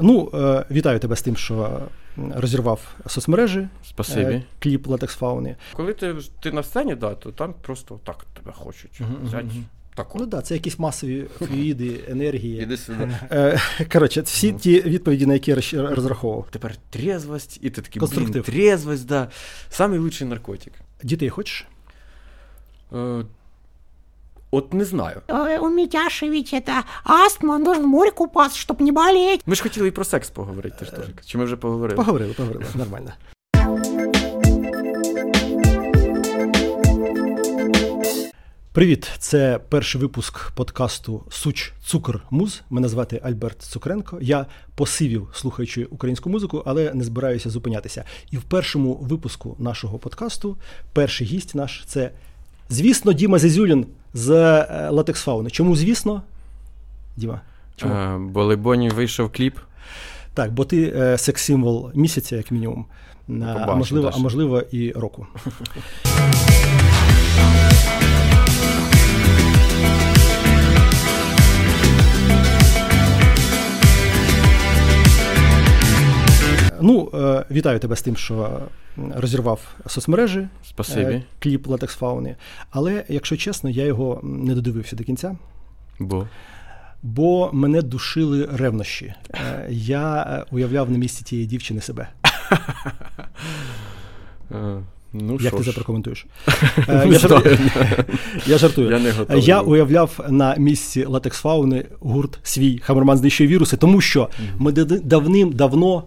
Ну, е, вітаю тебе з тим, що розірвав соцмережі. Спасибі. Е, кліп латекс фауни. Коли ти ти на сцені, да, то там просто так тебе хочуть взяти. Таку. Ну так, да, це якісь масові флюїди, енергії. Іди сюди. Е, коротше, всі ті відповіді, на які я розраховував. Тепер трезвость, і ти такий, блін, трезвость, да. Самий лучший наркотик. Дітей хочеш? От не знаю. У Митяши ведь это астма, он должен в море купаться, щоб не болеть. Ми ж хотіли і про секс поговорити теж. теж. Чи ми вже поговорили? Поговорили, поговорили, нормально. Привіт, це перший випуск подкасту Суч Цукор Муз. Мене звати Альберт Цукренко. Я посивів, слухаючи українську музику, але не збираюся зупинятися. І в першому випуску нашого подкасту перший гість наш це, звісно, Діма Зізюлін з е, Латекс Фауни. Чому, звісно, Діма? Чому? А, е, бо Лебоні вийшов кліп. Так, бо ти е, секс-символ місяця, як мінімум, Побачу, а можливо, а можливо, і року. Ну, е, вітаю тебе з тим, що розірвав соцмережі Спасибі. Е, кліп Латекс Фауни. Але, якщо чесно, я його не додивився до кінця. Бо Бо мене душили ревнощі. Е, я уявляв на місці тієї дівчини себе. Ну, Як ти це прокоментуєш? Я жартую. Я жартую. Я не готовий. Я уявляв на місці латекс фауни гурт свій Хамерман знищує віруси, тому що ми давним-давно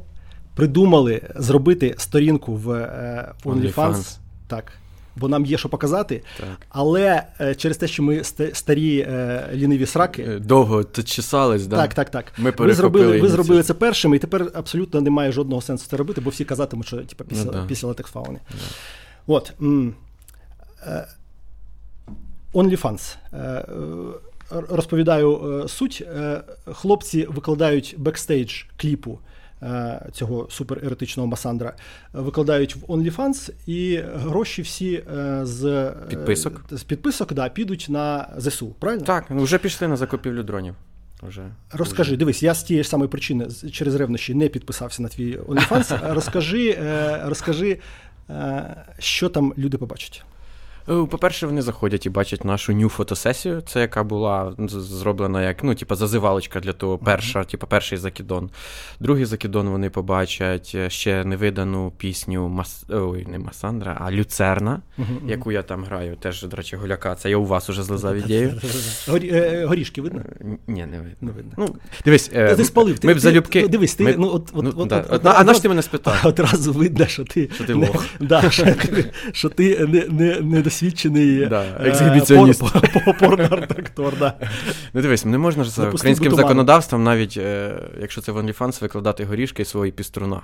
придумали зробити сторінку в е, OnlyFans. OnlyFans. Так. Бо нам є що показати, так. але е, через те, що ми старі е, ліниві сраки довго чесались, да? так, так, так. Ми ви зробили ви зробили це першими, і тепер абсолютно немає жодного сенсу це робити, бо всі казатимуть, що типу, після ну, да. після латекс фауни. Да. От OnlyFans. Розповідаю суть. Хлопці викладають бекстейдж кліпу. Е, цього супереротичного Масандра викладають в OnlyFans, і гроші всі е, з підписок з підписок да, підуть на ЗСУ. Правильно? Так, ну вже пішли на закупівлю дронів. Вже, Розкажи, вже. дивись, я з тієї ж самої причини через ревнощі не підписався на твій OnlyFans. Розкажи, е, розкажи, що там люди побачать. Е, по-перше, вони заходять і бачать нашу ню фотосесію, це яка була зроблена як ну, типу, зазивалочка для того, перша, uh-huh. типу, перший закидон. Другий закидон вони побачать е, ще невидану пісню Мас... Ой, не Масандра, а Люцерна, uh-huh. яку я там граю. Теж, до речі, Гуляка. Це я у вас уже злизав ідею. Горішки видно? Ні, не видно. Не видно. Ну, Дивись, ти спалив. Ми б залюбки. Дивись, ти, ну, от, от, ну, от, да. от, а на що ти мене спитав? Одразу видно, що ти. Що ти лох. Да, що ти не, не, не досвідчений да, по екзибіціоніст. Порно-редактор, да. Ну дивись, не можна ж за українським законодавством, навіть е, якщо це в OnlyFans, викладати горішки свої піструна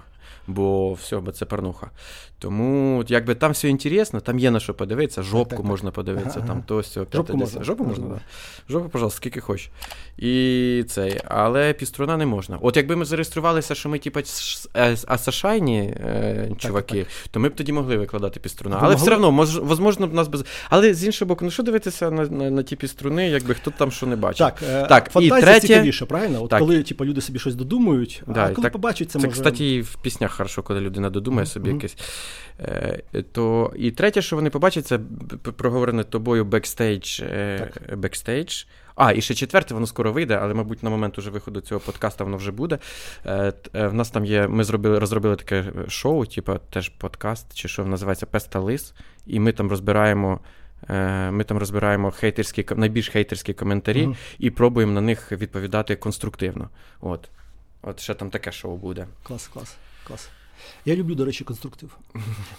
бо все, бо це порнуха. Тому якби там все інтересно, там є на що подивитися, жопку так, можна подивитися, ага, там то все. Жопку можна, жопу можна, так. Да. Жопу, пожалуйста, скільки хочеш. І цей, але піструна не можна. От якби ми зареєструвалися, що ми типа асашайні е, чуваки, так, то ми б тоді могли викладати піструна. Але могли? все одно, мож, можливо, б нас без. Але з іншого боку, ну що дивитися на на, на ті піструни, якби хто там що не бачить. Так, е, так і третє... цікавіше, правильно? От так. коли типу, люди собі щось додумують, да, а коли так, побачать це, це може... кстати, в піснях хорошо, коли людина додумає собі mm-hmm. якесь. Е, то, І третє, що вони побачать, це проговорене тобою бекстейдж. бекстейдж. А, і ще четверте, воно скоро вийде, але, мабуть, на момент уже виходу цього подкасту воно вже буде. Е, е, в нас там є, ми зробили, розробили таке шоу, типу теж подкаст, чи що називається Песта Лис, і ми там розбираємо. Ми там розбираємо хейтерські, найбільш хейтерські коментарі uh-huh. і пробуємо на них відповідати конструктивно. От От ще там таке шоу буде. Клас, клас, клас. Я люблю, до речі, конструктив.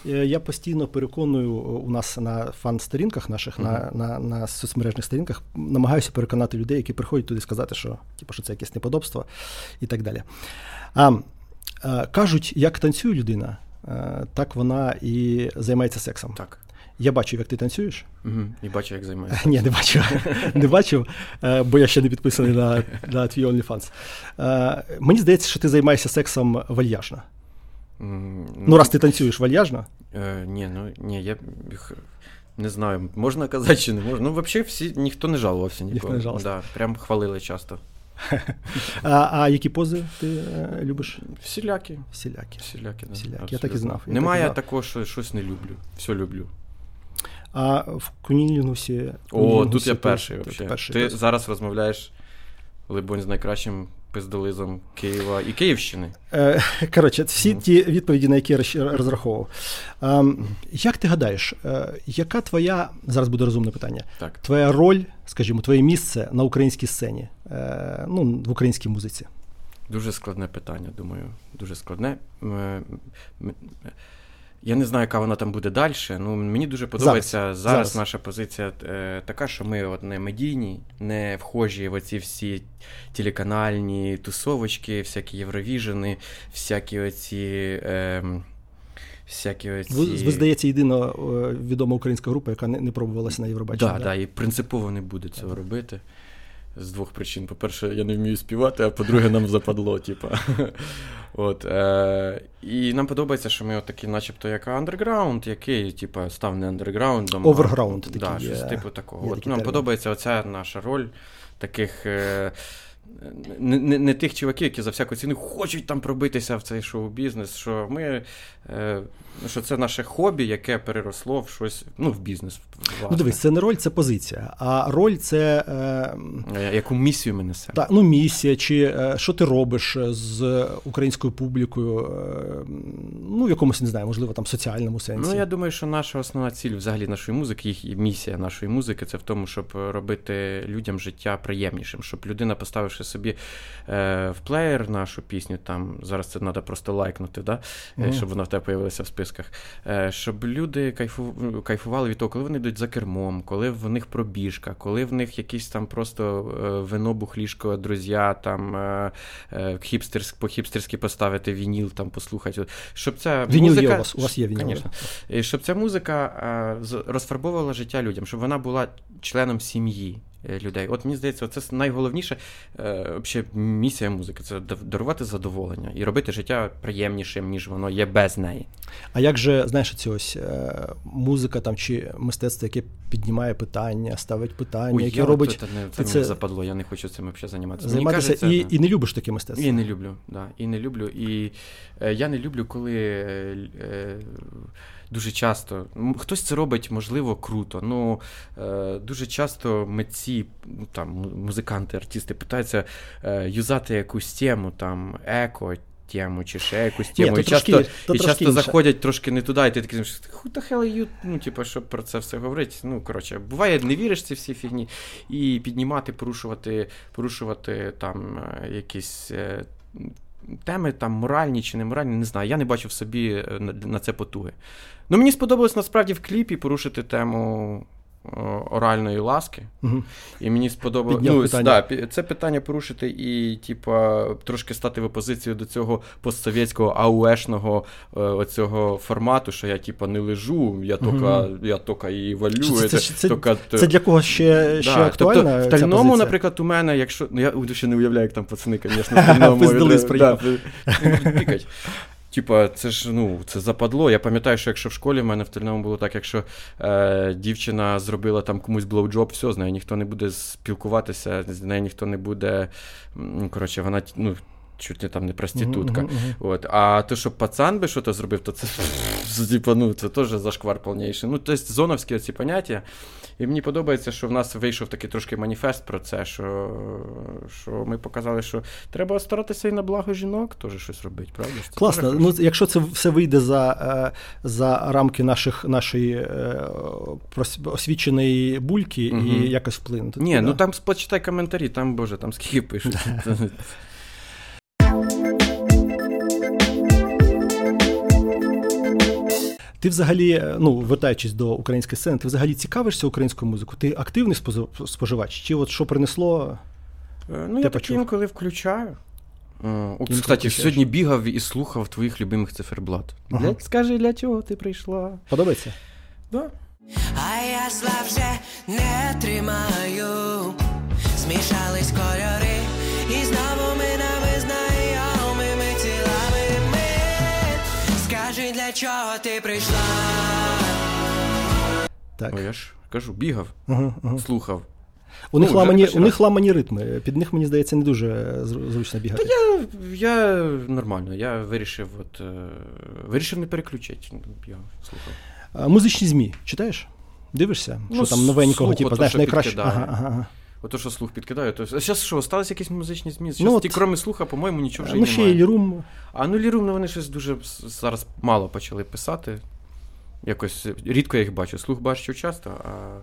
Е, я постійно переконую у нас на фан-сторінках наших, на на, на соцмережних сторінках, намагаюся переконати людей, які приходять туди сказати, що типу, що це якесь неподобство і так далі. А, а Кажуть, як танцює людина, е, так вона і займається сексом. Так. Я бачу, як ти танцюєш. Угу, І бачу, як займаєшся. Ні, не бачу, не бачив, е, бо я ще не підписаний на на твій OnlyFans. Мені здається, що ти займаєшся сексом вальяжно. Ну, раз ти танцюєш вальяжно? Е, Ні, ну ні, я не знаю, можна казати чи не можна. Ну, взагалі, всі ніхто не жалувався ніколи. Ніхто не жалувався. Да, Прям хвалили часто. А а які пози ти е, любиш? Всілякі. Всілякі. Всілякі, да. Всілякі. Я так і знав. Я Немає так і знав. такого, що щось не люблю. Все люблю. А в Кунілінгусі... О, тут я перший ти перший, Ти так. зараз розмовляєш, либонь, з найкращим пиздолизом Києва і Київщини. Е, Коротше, всі ті відповіді, на які я розраховував. Ем, Як ти гадаєш, е, яка твоя зараз буде розумне питання? Так. Твоя роль, скажімо, твоє місце на українській сцені, е, ну, в українській музиці? Дуже складне питання, думаю. Дуже складне. Я не знаю, яка вона там буде далі. Ну, мені дуже подобається зараз, Зараз. наша позиція е, така, що ми от не медійні, не вхожі в оці всі телеканальні тусовочки, всякі Євровіжени, всякі оці. Е, всякі оці... Ви, ви здається, єдина е, відома українська група, яка не, не пробувалася на Євробаченні. Так, да, і принципово не буде цього робити. З двох причин. По-перше, я не вмію співати, а по-друге, нам западло, типа. От, е, і нам подобається, що ми от такі, начебто, як андерграунд, який, типу, став не андерграундом. Оверграунд да, є. типу такого. От, нам термін. подобається оця наша роль таких. Е, не, не, не тих чуваків, які за всяку ціну хочуть там пробитися в цей шоу-бізнес, що ми. Е, що це наше хобі, яке переросло в щось, ну, в бізнес. Власне. Ну, дивись, це не роль, це позиція. А роль це е, Е, Яку місію ми несемо? та, ну, місія, чи е, що ти робиш з українською публікою, е, ну, в якомусь не знаю, можливо, там соціальному сенсі. Ну, я думаю, що наша основна ціль взагалі нашої музики, їх і місія нашої музики, це в тому, щоб робити людям життя приємнішим, щоб людина, поставивши собі е, в плеєр нашу пісню, там зараз це треба просто лайкнути, да? Мгм. щоб вона в тебе появилася в списках. Е, щоб люди кайфу, кайфували від того, коли вони йдуть за кермом, коли в них пробіжка, коли в них якісь там просто е, вино, бухлішко, друзі, там е, е, хіпстерськ, по-хіпстерськи поставити вініл, там послухати. Щоб ця Вініл музика... є у вас, у вас є вініл. Конечно. І щоб ця музика е, розфарбовувала життя людям, щоб вона була членом сім'ї людей. От мені здається, це найголовніше е, місія музики це дарувати задоволення і робити життя приємнішим, ніж воно є без неї. А як же, знаєш, ці ось е, музика там чи мистецтво, яке піднімає питання, ставить питання, яке я, робить це, не, це, це- мені западло, я не хочу цим взагалі займатися. Займатися кажеться, і, і не любиш таке мистецтво. І не люблю, да, і не люблю. І е, я не люблю, коли е, е, дуже часто хтось це робить, можливо, круто. Ну е, дуже часто митці, ну, там, музиканти, артисти питаються е, юзати якусь тему, там, еко. Тему чи ще якусь тему. то і трошки- часто, то і часто інше. заходять трошки не туди, і ти такий who the hell are you? Ну, типу, щоб про це все говорити. Ну, коротше, буває, не віриш ці всі фігні, і піднімати, порушувати, порушувати там е, якісь теми, там моральні чи не моральні, не знаю. Я не бачу в собі е, на, це потуги. Ну, мені сподобалось насправді в кліпі порушити тему оральної ласки. Мгм. І мені сподобалось. Ну, питання. да, це питання порушити і, типа, трошки стати в опозицію до цього постсовєтського ауешного е, оцього формату, що я, типа, не лежу, я тільки Мгм. я тільки її валю. Це- це- це- це- тільки- Це для кого ще, ще Да, актуальна? Тобто, в тальному, наприклад, у мене, якщо. Ну, я ще не уявляю, як там пацани, звісно, в тальному. Приїхав. Типа, це ж ну, це западло. Я пам'ятаю, що якщо в школі в мене в тальному було так, якщо е, дівчина зробила там комусь блоуджоб, все, з нею ніхто не буде спілкуватися, з нею ніхто не буде. Коротше, вона ну, чуть не там не проститутка. Мгм. От. А то, що пацан би щось зробив, то це, типа, ну, це теж зашквар повніший. Ну, тобто зоновські ці поняття. І мені подобається, що в нас вийшов такий трошки маніфест про це, що, що ми показали, що треба старатися і на благо жінок теж щось робити, правда? Це Класно. Ну, якщо це все вийде за, е, за рамки наших, нашої е, освіченої бульки Мгм. і якось вплине. Ні, да. ну там почитай коментарі, там, боже, там скільки пишуть. Ти взагалі, е, ну, вертаючись до української сцени, ти взагалі цікавишся українською музикою? Ти активний споживач? Чи от що принесло? Е, Ну, я так почув. інколи включаю. Е, От, кстати, включаєш. сьогодні бігав і слухав твоїх любимих циферблат. Ага. Для- Скажи, для чого ти прийшла? Подобається? Да. А я зла вже не тримаю, змішались кольори, і знову для чого ти прийшла? Так. Ой, я ж кажу, бігав, Угу, угу. слухав. У них, Ну, ламані, у них ламані ритми. Під них, мені здається, не дуже зручно бігати. Я, я нормально, я вирішив, от, е, вирішив не переключити. Я слухав. А, Музичні ЗМІ читаєш? Дивишся? Ну, що там новенького, типу, знаєш, найкраще. Ага, ага, ага. Ото, що слух підкидаю, то зараз що, сталися якісь музичні зміни? Ну, Зараз от- ті, крім слуха, по-моєму, нічого вже й Ну, ще немає. є Лірум. А ну Лірум, ну вони щось дуже зараз мало почали писати. Якось рідко я їх бачу. Слух бачу часто, а,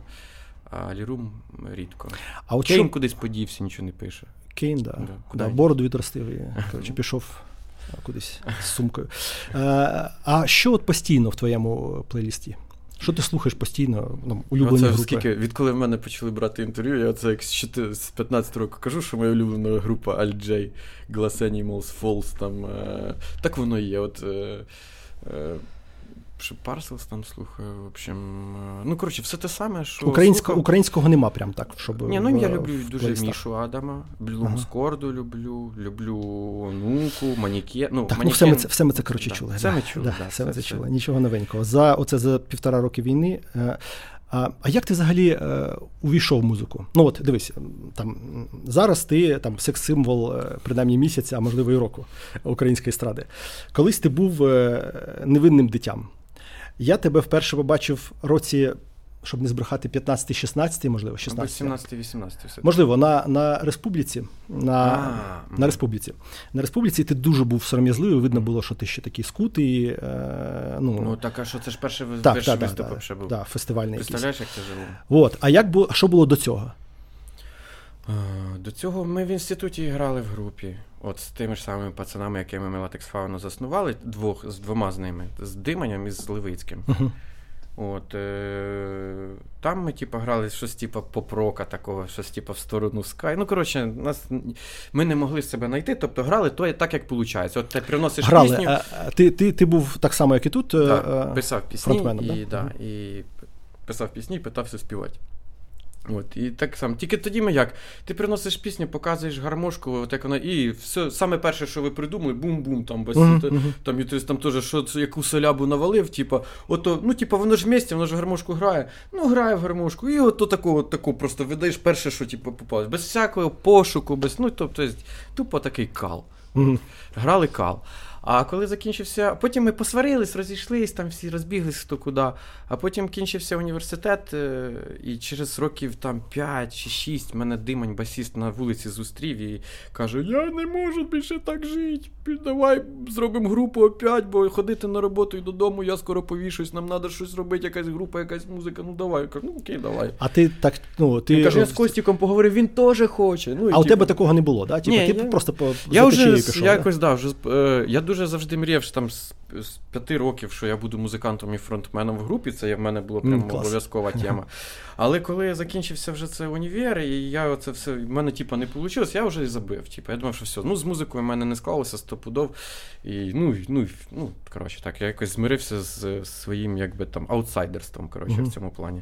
а Лірум рідко. А от Кейн що кудись подівся, нічого не пише. Кейн, да. Да, Да, бороду відростив і коротше, пішов кудись з сумкою. Е, а що от постійно в твоєму плейлісті? Що ти слухаєш постійно? Ну, улюблені Оце групи? скільки, відколи в мене почали брати інтерв'ю, я це як з 15 року кажу, що моя улюблена група Al-J, Glass Animals, Falls, там. Е, так воно і є. От, е, е, Parcels там слухаю, в общем. е, ну, коротше, все те саме, що. Українсько, слухав. українського нема прям так, щоб. Ні, ну я люблю в дуже плейлистах. Мішу Адама, Блум Ага. Люблю, люблю Нуку, Маніке. Ну, Так, ну все ми це, все ми це коротше Да, чули. Все да, ми чули, да, да, все ми це чули. Нічого новенького. За оце за півтора роки війни. е, А, а як ти взагалі е, увійшов в музику? Ну от дивись, там зараз ти там секс-символ, е, принаймні місяця, а можливо і року української естради. Колись ти був е, невинним дитям. Я тебе вперше побачив році, щоб не збрехати, 15-16, можливо, 16. 17-18 все. Можливо, на, на республіці. На, А, на республіці. На республіці ти дуже був сором'язливий, видно було, що ти ще такий скутий. Е, ну, Ну, так, а що це ж перший, так, перший так, так, виступ так, ще був. да, фестивальний якийсь. Представляєш, як це жило? От. А як було, що було до цього? До цього ми в інституті грали в групі. От з тими ж самими пацанами, якими ми Латекс Фауну заснували, двох, з двома з ними, з Диманем і з Левицьким. От, е- там ми, типу, грали щось типу поп-рока такого, щось типу в сторону Sky. Ну, коротше, нас, ми не могли себе знайти, тобто грали то, так, як виходить. От ти приносиш Грали. пісню. А, а, ти, ти, ти був так само, як і тут. е, Да, е, писав пісні і, да? да? і писав пісні і питався співати. От, і так само. Тільки тоді ми як? Ти приносиш пісню, показуєш гармошку, от як вона, і все, саме перше, що ви придумали, бум-бум, там бас, та- мгм. там Ютис там теж що це, яку солябу навалив, типа, ото, ну, типа, воно ж в місті, воно ж гармошку грає. Ну, грає в гармошку, і ото таку, от таку просто видаєш перше, що типу, попалось. Без всякого пошуку, без, ну, тобто, тупо такий кал. Мгм. Грали кал. А коли закінчився, потім ми посварились, розійшлись, там всі розбіглись хто куди. А потім кінчився університет, е, і через років там 5 чи 6 мене димань басіст на вулиці зустрів і каже: Я не можу більше так жити. Давай зробимо групу опять, бо ходити на роботу і додому, я скоро повішусь, нам треба щось робити, якась група, якась музика. Ну давай. Я кажу, ну окей, давай. А ти так, ну, ти. Він каже, я з Костіком поговорив, він теж хоче. Ну, і, а у типу, тебе такого не було, да? Типу, ти я- просто по я вже пішов. якось да, вже з- е, я дуже завжди мріяв що там з, з п'яти років, що я буду музикантом і фронтменом в групі. Це в мене було М, прямо клас. обов'язкова тема. Але коли я закінчився вже це універ, і я оце все в мене типа не вийшло, я вже і забив. Типу, я думав, що все. Ну з музикою в мене не склалося стопудов. І ну, ну, ну коротше, так, я якось змирився з своїм якби там аутсайдерством, коротше, Мгм. в цьому плані.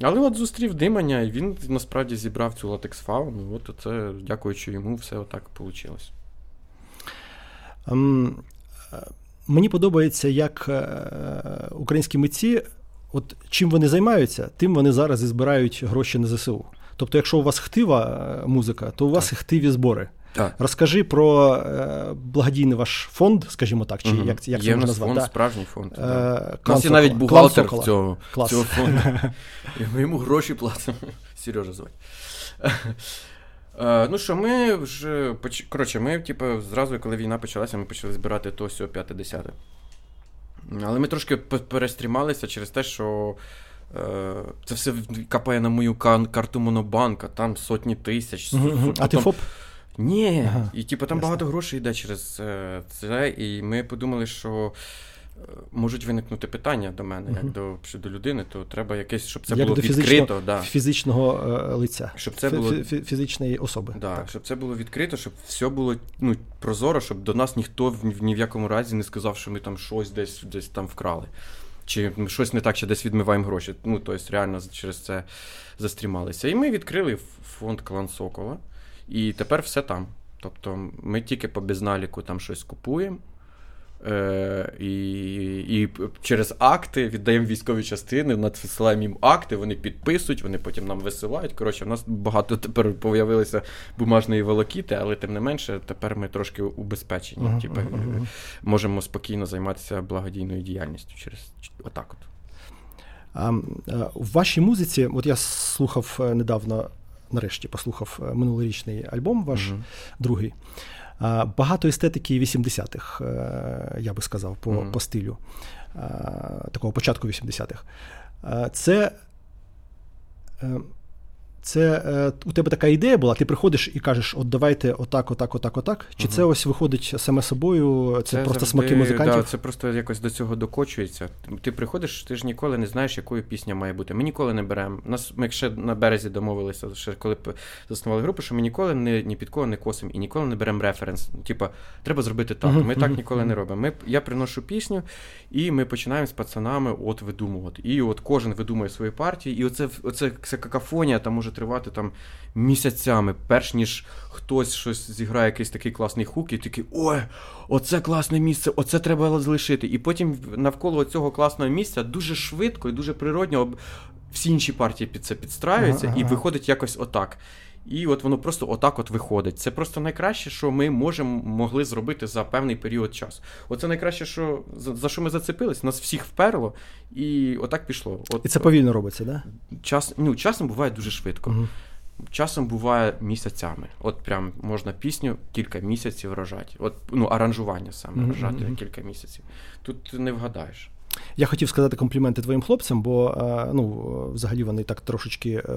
Але от зустрів Диманя, і він насправді зібрав цю латекс фауну. От це, дякуючи йому, все отак вийшло. Ем, е, Мені подобається, як е, українські митці, от чим вони займаються, тим вони зараз і збирають гроші на ЗСУ. Тобто, якщо у вас хтива е, музика, то у вас Так. хтиві збори. Так. Розкажи про е, благодійний ваш фонд, скажімо так, чи Мгм. як, як Є це можна назвати? фонд, Да. справжній фонд. Е, да. клан У нас є навіть Клан бухгалтер Сокола. цього, Клас. цього фонду. І ми йому гроші платимо. Сережа звати. Е, Ну що, ми вже коротше, ми, типу, зразу, коли війна почалася, ми почали збирати то сьо 5-10. Але ми трошки перестрімалися через те, що е, це все капає на мою карту Монобанка, там сотні тисяч. Мгм, мгм. А ти ФОП? ні, Ага, і типу там ясно. багато грошей йде через е, це, і ми подумали, що можуть виникнути питання до мене, Мгм. як до, що до людини, то треба якесь, щоб це Як було до відкрито, да. фізичного е, лиця. щоб це було фі- фі- фізичної особи. Да, Так. щоб це було відкрито, щоб все було ну, прозоро, щоб до нас ніхто в, ні в якому разі не сказав, що ми там щось десь, десь там вкрали. Чи щось не так, чи десь відмиваємо гроші. Ну, тобто, реально через це застрімалися. І ми відкрили фонд Клан Сокола, і тепер все там. Тобто, ми тільки по безналіку там щось купуємо. Е, і і через акти віддаємо військові частини, надсилаємо їм акти, вони підписують, вони потім нам висилають. Коротше, у нас багато тепер появилися бумажної волокіти, але тим не менше, тепер ми трошки убезпечені. Uh-huh, типу, uh-huh. Можемо спокійно займатися благодійною діяльністю через отак. от. В вашій музиці, от я слухав е, недавно, нарешті послухав е, минулорічний альбом, ваш uh-huh. другий. Багато естетики 80-х, е, я би сказав, по mm-hmm. по стилю такого початку 80-х. Це це е, у тебе така ідея була, ти приходиш і кажеш, от давайте отак, отак, отак, отак. Чи угу. це ось виходить саме собою? Це, це просто завжди, смаки музикантів? Да, Це просто якось до цього докочується. Ти приходиш, ти ж ніколи не знаєш, якою пісня має бути. Ми ніколи не беремо. Нас ми ще на березі домовилися, ще коли заснували групу, що ми ніколи не ні під кого не косимо і ніколи не беремо референс. Типа, треба зробити так. Ми так ніколи не робимо. Ми, Я приношу пісню, і ми починаємо з пацанами от видумувати. І от кожен видумує свої партії, і оце оце, це какафонія там може тривати там місяцями, перш ніж хтось щось зіграє якийсь такий класний хук, і такий ой, оце класне місце, оце треба залишити. І потім навколо цього класного місця дуже швидко і дуже природньо всі інші партії під це підстраюються, ага, ага. і виходить якось отак. І от воно просто отак от виходить. Це просто найкраще, що ми можемо могли зробити за певний період часу. Оце найкраще, що за, за що ми зацепились, нас всіх вперло, і отак пішло. От, І це повільно робиться, да? Час, ну, Часом буває дуже швидко. Угу. Часом буває місяцями. От прям можна пісню кілька місяців рожати. От, ну, аранжування саме mm-hmm. рожати кілька місяців. Тут не вгадаєш. Я хотів сказати компліменти твоїм хлопцям, бо е, ну, взагалі вони так трошечки е,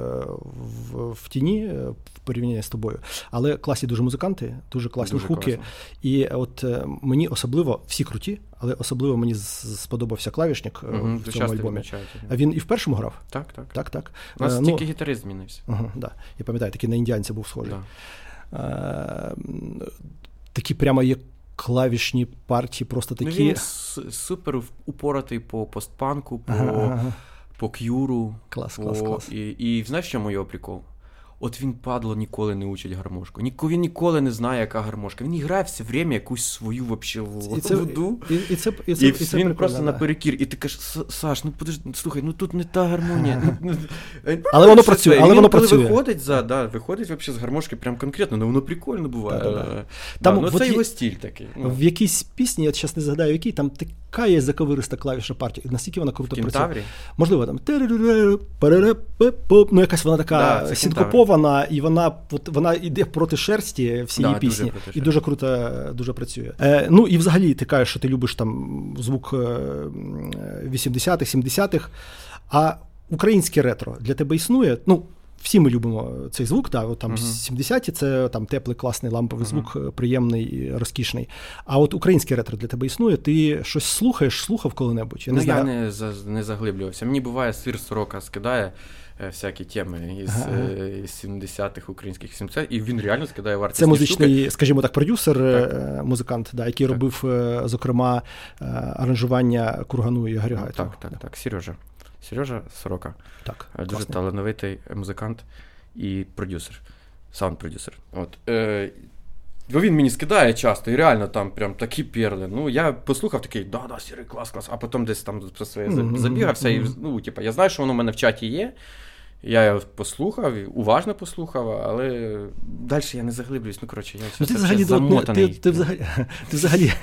в, в тіні е, в порівнянні з тобою. Але класні дуже музиканти, дуже класні дуже хуки. Класно. І от мені особливо всі круті, але особливо мені сподобався клавішник угу, в цьому альбомі. А він і в першому грав? Так, так. так, так. У нас ну, тільки гітарист змінився. Угу, да. Я пам'ятаю, такий на індіанця був схожий. Да. Такі прямо є клавішні партії просто такі. Ну, Він супер упоратий по постпанку, по ага, по к'юру. Клас, по... клас, клас. І, і знаєш, чому його прикол? От він падло ніколи не учить гармошку. Ніко, він ніколи не знає, яка гармошка. Він грає все время якусь свою вообще і це, воду. І, і, це, і, це, і, і це він просто да. наперекір. І ти кажеш, Саш, ну подожди, слухай, ну тут не та гармонія. Ну, ну, але воно працює. але воно працює. виходить за, да, виходить вообще з гармошки прям конкретно, ну воно прикольно буває. Да, да, Там, ну, це його стиль такий. Ну. В якійсь пісні, я зараз не згадаю, який, там така є заковириста клавіша партія. Настільки вона круто працює. Можливо, там ну якась вона така синкопована, і вона от вона йде проти шерсті всієї да, пісні, дуже і дуже круто дуже працює. Е, Ну і взагалі ти кажеш, що ти любиш там звук 80-х, е, 70-х, а українське ретро для тебе існує. Ну, всі ми любимо цей звук, да, от там uh-huh. 70-ті це там теплий, класний ламповий uh-huh. звук, приємний, розкішний. А от українське ретро для тебе існує, ти щось слухаєш, слухав коли-небудь? Я не ну, знаю. я не не заглиблювався. Мені буває свір сорока скидає. Е, всякі теми із, ага. із 70-х українських 70 і він реально скидає вартість. Це музичний, штуки. скажімо так, продюсер, так. Е, музикант, да, який так. робив, е, зокрема, аранжування кургану і Гарюга. Так, так, так. Сережа. Сережа Сорока. Так, Дуже класний. талановитий музикант і продюсер, саунд-продюсер. От. Е, Бо він мені скидає часто, і реально там прям такі перли. Ну, я послухав такий, да-да, сірий, клас, клас, а потім десь там про своє забігався. І ну, типу, я знаю, що воно в мене в чаті є. Я його послухав, уважно послухав, але далі я не заглиблююсь. Ну, коротше, я ну, ти взагалі, замотаний. Ти, ти, взагалі, ти взагалі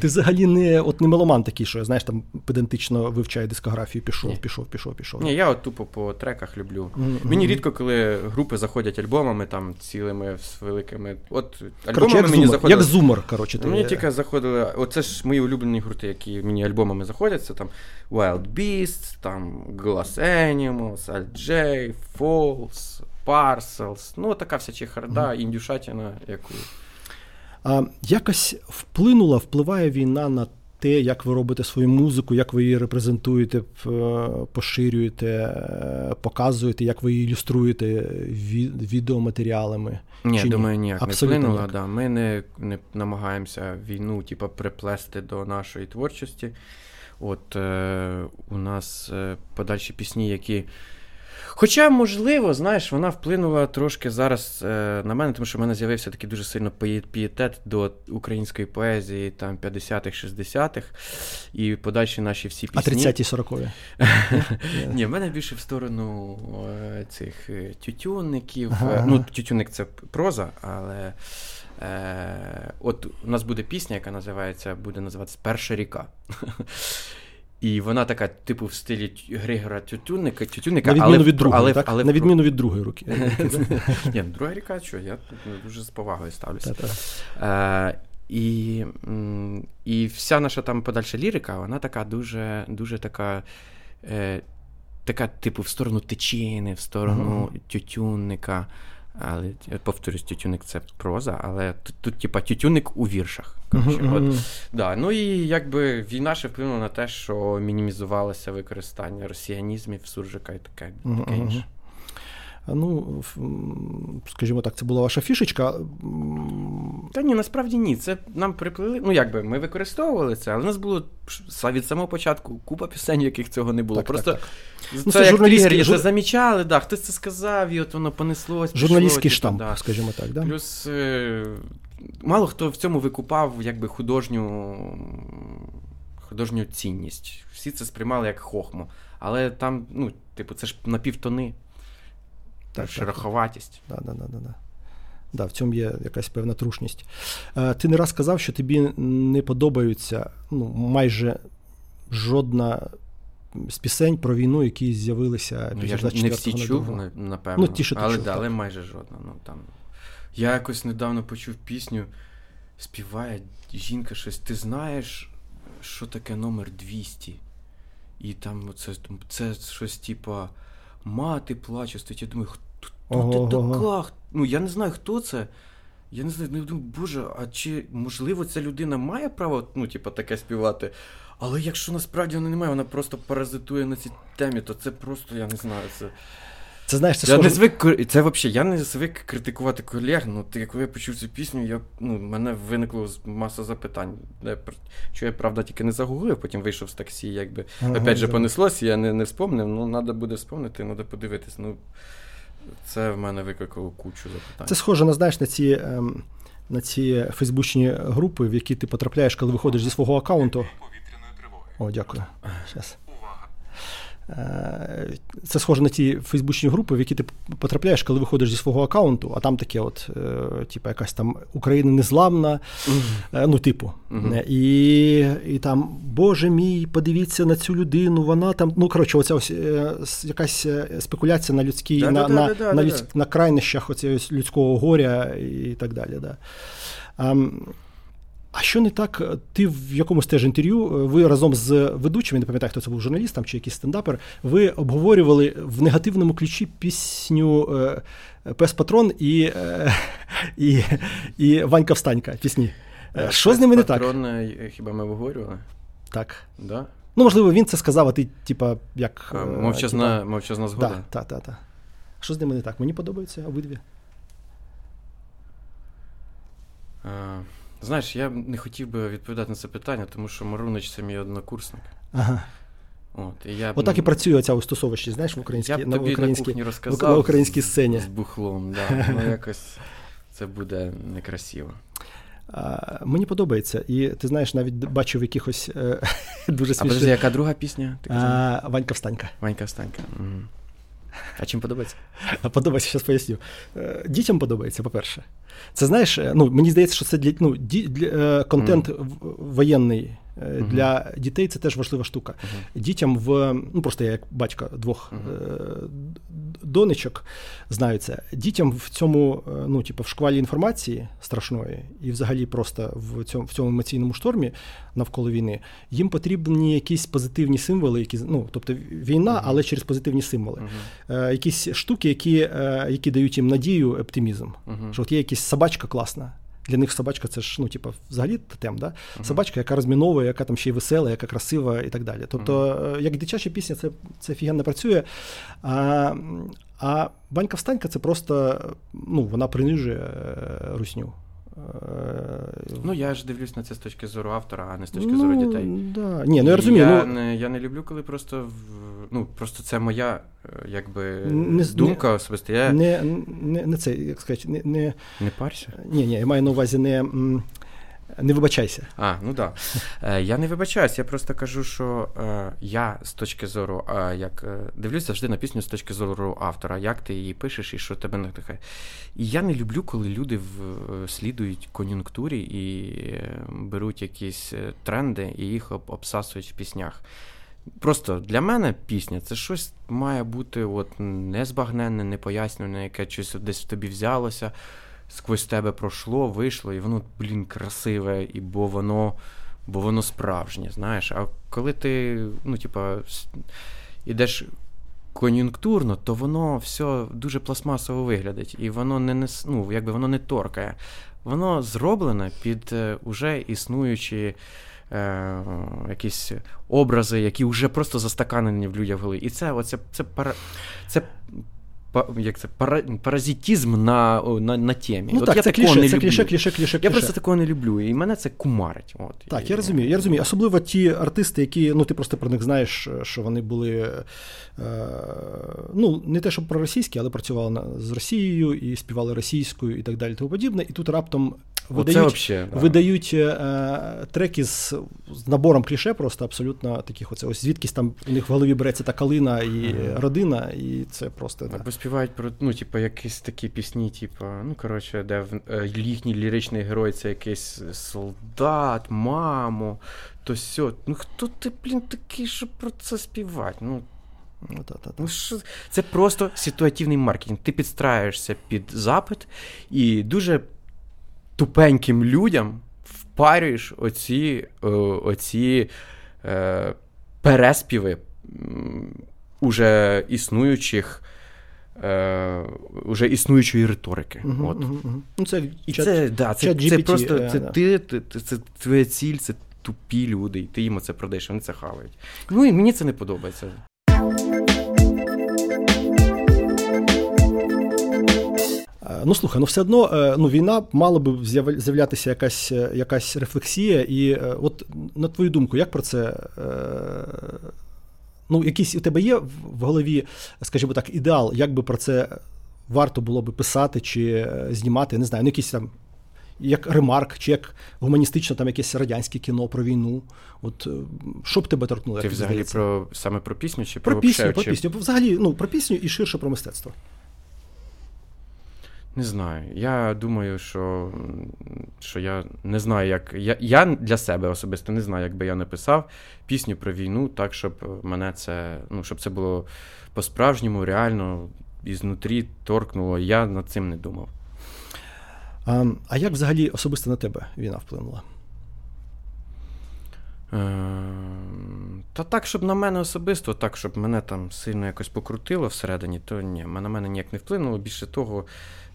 ти взагалі не от не меломан такий, що знаєш, там педантично вивчає дискографію, пішов, Ні. пішов, пішов, пішов. Ні, я от тупо по треках люблю. Mm-hmm. Мені рідко, коли групи заходять альбомами, там цілими з великими. От альбомами короче, мені заходили. Як зумер, коротше. Мені тільки заходили. Оце ж мої улюблені гурти, які мені альбомами заходять. Це там Wild Beasts, там Glass Animals, Джей, Falls, Parcels, ну така вся чехарда, mm. індюшатіна, яку. А, Якось вплинула, впливає війна на те, як ви робите свою музику, як ви її репрезентуєте, поширюєте, е, показуєте, як ви її ілюструєте відеоматеріалами? Ні, Чи думаю, ніяк Абсолютно не вплинула. Да. Ми не не намагаємося війну типу, приплести до нашої творчості. От е, у нас е, подальші пісні, які Хоча, можливо, знаєш, вона вплинула трошки зараз е, на мене, тому що в мене з'явився такий дуже сильно пієтет до української поезії там 50-х, 60-х і подальші наші всі А пісні. 30-ті 40-ві. Ні, в мене більше в сторону е, цих е, тютюнників. Ну, тютюнник це проза, але е, от у нас буде пісня, яка називається, буде називатися Перша ріка. І вона така, типу, в стилі Григора Тютюнника, тютюнника, На але, від другої, але, так? але На відміну від другої руки. Ні, ну, друга ріка, що я дуже з повагою ставлюся. Е, і, і вся наша там подальша лірика, вона така дуже, дуже така. Е, така, типу, в сторону течіни, в сторону тютюнника. Але я повторюсь, тютюник це проза, але тут, тут типа, тютюник у віршах. Коротше, от, да, ну і якби війна ще вплинула на те, що мінімізувалося використання росіянізмів, суржика і таке, таке інше. Ну, скажімо так, це була ваша фішечка. Та ні, насправді ні. Це нам приплили. Ну, якби ми використовували це, але в нас було від самого початку купа пісень, яких цього не було. Так, Просто так, це, Ну, це як журналістський- тригер, жур- це замічали, да, хтось це сказав, і от воно понеслось. Журналістський типу, штамп, да. скажімо так. Да? Плюс е, мало хто в цьому викупав якби художню, художню цінність. Всі це сприймали як хохму. Але там, ну, типу, це ж напівтони, Так, шероховатість. Да, да, да, да, да. Да, в цьому є якась певна трушність. Е, ти не раз сказав, що тобі не подобаються ну, майже жодна з пісень про війну, які з'явилися Ну, після я ж не всі чув, напевно. Ну, ті, що ти але, чув, да, але майже жодна. Ну, там. Я якось недавно почув пісню, співає жінка щось. Ти знаєш, що таке номер 200? І там це, це щось типа мати плаче, стоїть. Я думаю, хто, ти ого. така? Ну, я не знаю, хто це. Я не знаю, ну, думаю, боже, а чи можливо ця людина має право, ну, типу, таке співати? Але якщо насправді вона не має, вона просто паразитує на цій темі, то це просто, я не знаю, це. Це знаєш, це Я схоже... не звик це взагалі, я не звик критикувати колег. Ну, ти, коли я почув цю пісню, я, ну, мене виникло маса запитань. Що я, правда, тільки не загуглив, потім вийшов з таксі, якби. Ага, Опять же, понеслося, я не, не вспомнив, ну, треба буде вспомнити, треба подивитись. Ну, це в мене викликало кучу запитань. Це схоже на знаєш на ці, ем, на ці фейсбучні групи, в які ти потрапляєш, коли виходиш зі свого аккаунту. О, дякую. Щас. Е, Це схоже на ті фейсбучні групи, в які ти потрапляєш, коли виходиш зі свого аккаунту, а там таке, от, е, типу, якась там Україна незламна, е, ну, типу. Е, І, і там, Боже мій, подивіться на цю людину, вона там. Ну, коротше, оця ось якась спекуляція на людській, на, на, на, людсь- на крайнощах оцього людського горя і так далі. Да. А що не так? Ти в якомусь теж інтерв'ю, е, ви разом з ведучим, я не пам'ятаю, хто це був журналіст там, чи якийсь стендапер, ви обговорювали в негативному ключі пісню е, Пес Патрон і, е, і, і Ванька Встанька пісні. Е, Що з ними не так? Патрон, е, хіба ми обговорювали? Так. Да? Ну, можливо, він це сказав, а ти, типа, як. А, е, Мовчазна, мовчазна згода. Так, так, так. Та. Що з ними не так? Мені подобаються обидві. А, знаєш, я не хотів би відповідати на це питання, тому що Марунич це мій однокурсник. Ага. От, і я Отак і працює оця устосовищі, знаєш, в Я українській, б на, тобі на українській, в, розказав. на українській сцені. З бухлом, да. Ну якось це буде некрасиво. А, мені подобається. І ти знаєш, навіть бачив якихось е, дуже А подожди, яка друга пісня? Ти? А, Ванька Встанька. Ванька Встанька. Мгм. А чим подобається? Подобається, зараз поясню. Е, Дітям подобається, по-перше. Це знаєш, е, ну мені здається, що це для, ну, ді, для е, контент воєнний Мгм. для дітей це теж важлива штука. Мгм. Дітям в ну просто я як батько двох е, донечок знаю це. Дітям в цьому, е, ну типу, в шквалі інформації страшної, і взагалі просто в цьому в цьому емоційному штормі навколо війни, їм потрібні якісь позитивні символи, які ну тобто війна, але через позитивні символи. Е, якісь штуки, які, е, які дають їм надію, оптимізм. Що от є якась собачка класна. Для них собачка це ж, ну, типу, взагалі тем, да? Мгм. Собачка, яка розміновує, яка там ще й весела, яка красива і так далі. Тобто, е, як дитяча пісня, це, це офігенно працює. А, а банька встанька це просто ну, вона принижує е, русню. Е, Ну, я ж дивлюсь на це з точки зору автора, а не з точки зору дітей. Да. Ні, ну я розумію. Я, ну, не, я не люблю, коли просто в, ну, просто це моя е, якби, Не- думка особиста. Я не, Не, не, не це, як сказати, не, не, парся. ні, ні, я маю на увазі не, не вибачайся. А, ну. Да. Е, я не вибачаюсь, я просто кажу, що е, я з точки зору, е, як дивлюсь завжди на пісню з точки зору автора, як ти її пишеш і що тебе надихає. І я не люблю, коли люди в, слідують кон'юнктурі і беруть якісь тренди і їх об, обсасують в піснях. Просто для мене пісня це щось має бути от незбагненне, непояснюване, яке щось десь в тобі взялося, сквозь тебе пройшло, вийшло, і воно, блін, красиве, і бо воно, бо воно справжнє, знаєш. А коли ти, ну, типа, ідеш кон'юнктурно, то воно все дуже пластмасово виглядить, і воно не нес, ну, якби воно не торкає. Воно зроблене під е, уже існуючі е, якісь образи, які вже просто застаканені в людях в голові. І це, оце, це, пара, це як це, паразитізм на, на, на темі. Ну От так, я це кліше, не це люблю. кліше, кліше, кліше, Я кліше. просто такого не люблю, і мене це кумарить. От. Так, І- я розумію, я розумію. Особливо ті артисти, які, ну, ти просто про них знаєш, що вони були, е, ну, не те, щоб проросійські, але працювали на, з Росією і співали російською і так далі, тому подібне. І тут раптом видають, вообще, да. видають е, треки з, з набором кліше, просто абсолютно таких оце. Ось звідкись там у них в голові береться та калина і родина, і це просто. Да. Співають про, ну, типу, якісь такі пісні, типу, ну, коротше, де в- е, їхній ліричний герой це якийсь солдат, мамо, то сьо. Ну хто ти, блін, такий, щоб про це співати? Ну, Ну, та, та, та. Ну, що... Це просто ситуативний маркетинг. Ти підстраюєшся під запит і дуже тупеньким людям впарюєш оці, о, оці е, переспіви уже існуючих. Е, уже існуючої риторики. От. Ну, це І чат- це, да, це, чат це просто е, це, ти, ти, це твоя ціль, це тупі люди, і ти їм це продаєш, вони це хавають. Ну і мені це не подобається. Е, Ну слухай, ну все одно е, ну, війна мала би з'являтися якась, якась рефлексія. І от на твою думку, як про це? Ну, якийсь у тебе є в голові, скажімо так, ідеал, як би про це варто було би писати чи е, знімати, не знаю, ну якийсь там. Як ремарк, чи як гуманістично там якесь радянське кіно про війну. От е, що б тебе торкнуло? Ти як взагалі здається? про саме про пісню чи про, про пісню, про чи- пісню. Взагалі, ну про пісню і ширше про мистецтво. Не знаю. Я думаю, що, що я не знаю, як. Я, я для себе особисто не знаю, як би я написав пісню про війну, так, щоб мене це. Ну, щоб це було по-справжньому, реально, ізнутрі торкнуло. Я над цим не думав. А, а як взагалі особисто на тебе війна вплинула? Ем, Та так, щоб на мене особисто, так, щоб мене там сильно якось покрутило всередині, то ні, на мене ніяк не вплинуло. Більше того,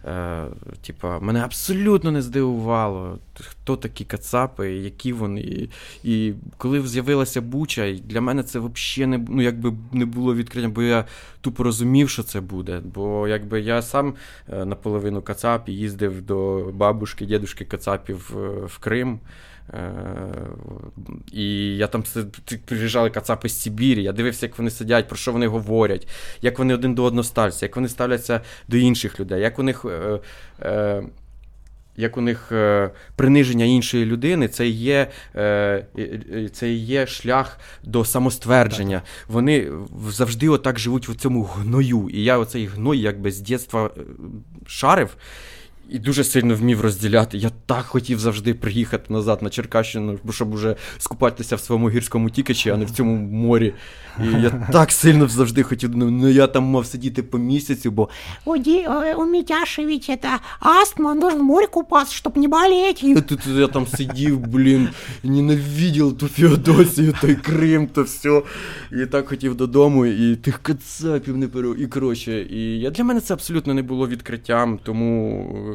е, типа, мене абсолютно не здивувало, хто такі кацапи, які вони. І, і коли з'явилася Буча, і для мене це взагалі не, ну, якби не було відкриття, бо я тупо розумів, що це буде. Бо якби я сам е, наполовину кацап їздив до бабушки, дідушки кацапів е, в Крим. Е, І я там приїжджали кацапи з Сибірі, я дивився, як вони сидять, про що вони говорять, як вони один до одного ставляться, як вони ставляться до інших людей, як у них. Е, е, як у них е, приниження іншої людини, це є, це є шлях до самоствердження. Вони завжди отак живуть в цьому гною. І я оцей гной якби з дитинства е, шарив. І дуже сильно вмів розділяти. Я так хотів завжди приїхати назад на Черкащину, бо щоб уже скупатися в своєму гірському тікачі, а не в цьому морі. І я так сильно завжди хотів. Ну, ну я там мав сидіти по місяцю, бо У, Ди- э, у Митяши ведь это астма, он должен в море купаться, чтобы не болеть. я тут я там сидів, блін, ненавидів ту Феодосію, той Крим, то все. І так хотів додому, і тих кацапів не перо. І коротше, і я, для мене це абсолютно не було відкриттям, тому.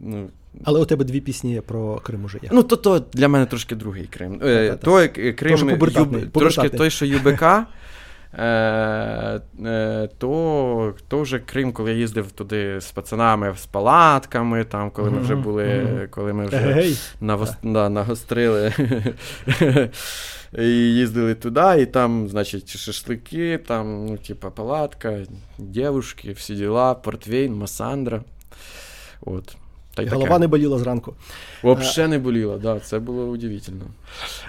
Ну, Але у тебе дві пісні про Крим уже є. Ну, то, то для мене трошки другий Крим. Е, Та-та-та. е, Крим Трошки пубертатний, Юб- трошки той, що ЮБК. Е, е, то то вже Крим, коли я їздив туди з пацанами з палатками, там, коли ми вже були, коли ми вже навос, да, нагострили і їздили туди, і там, значить, шашлики, там, ну, типа, палатка, дівушки, всі діла, портвейн, масандра. От. Та й Голова таке. не боліла зранку. Взагалі не боліла, да, це було удивительно.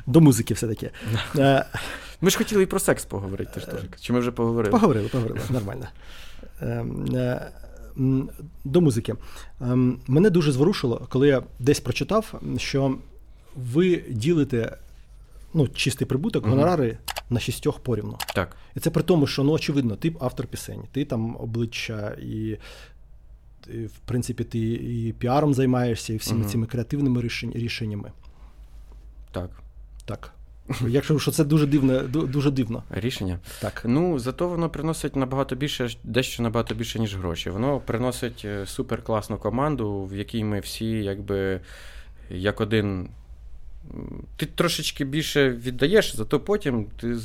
До музики все-таки. Е, Ми ж хотіли і про секс поговорити теж. теж. Чи ми вже поговорили? Поговорили, поговорили, нормально. Ем, е, До музики. Ем, Мене дуже зворушило, коли я десь прочитав, що ви ділите ну, чистий прибуток, гонорари на шістьох порівну. Так. І це при тому, що ну, очевидно, ти автор пісень, ти там обличчя і. В принципі, ти і піаром займаєшся, і всіми угу. цими креативними рішень- рішеннями. Так. Так. Якщо що це дуже дивно, дуже дивно. Рішення. Так. Ну, зато воно приносить набагато більше, дещо набагато більше, ніж гроші. Воно приносить е, супер класну команду, в якій ми всі, якби, як один. Ти трошечки більше віддаєш, зато потім ти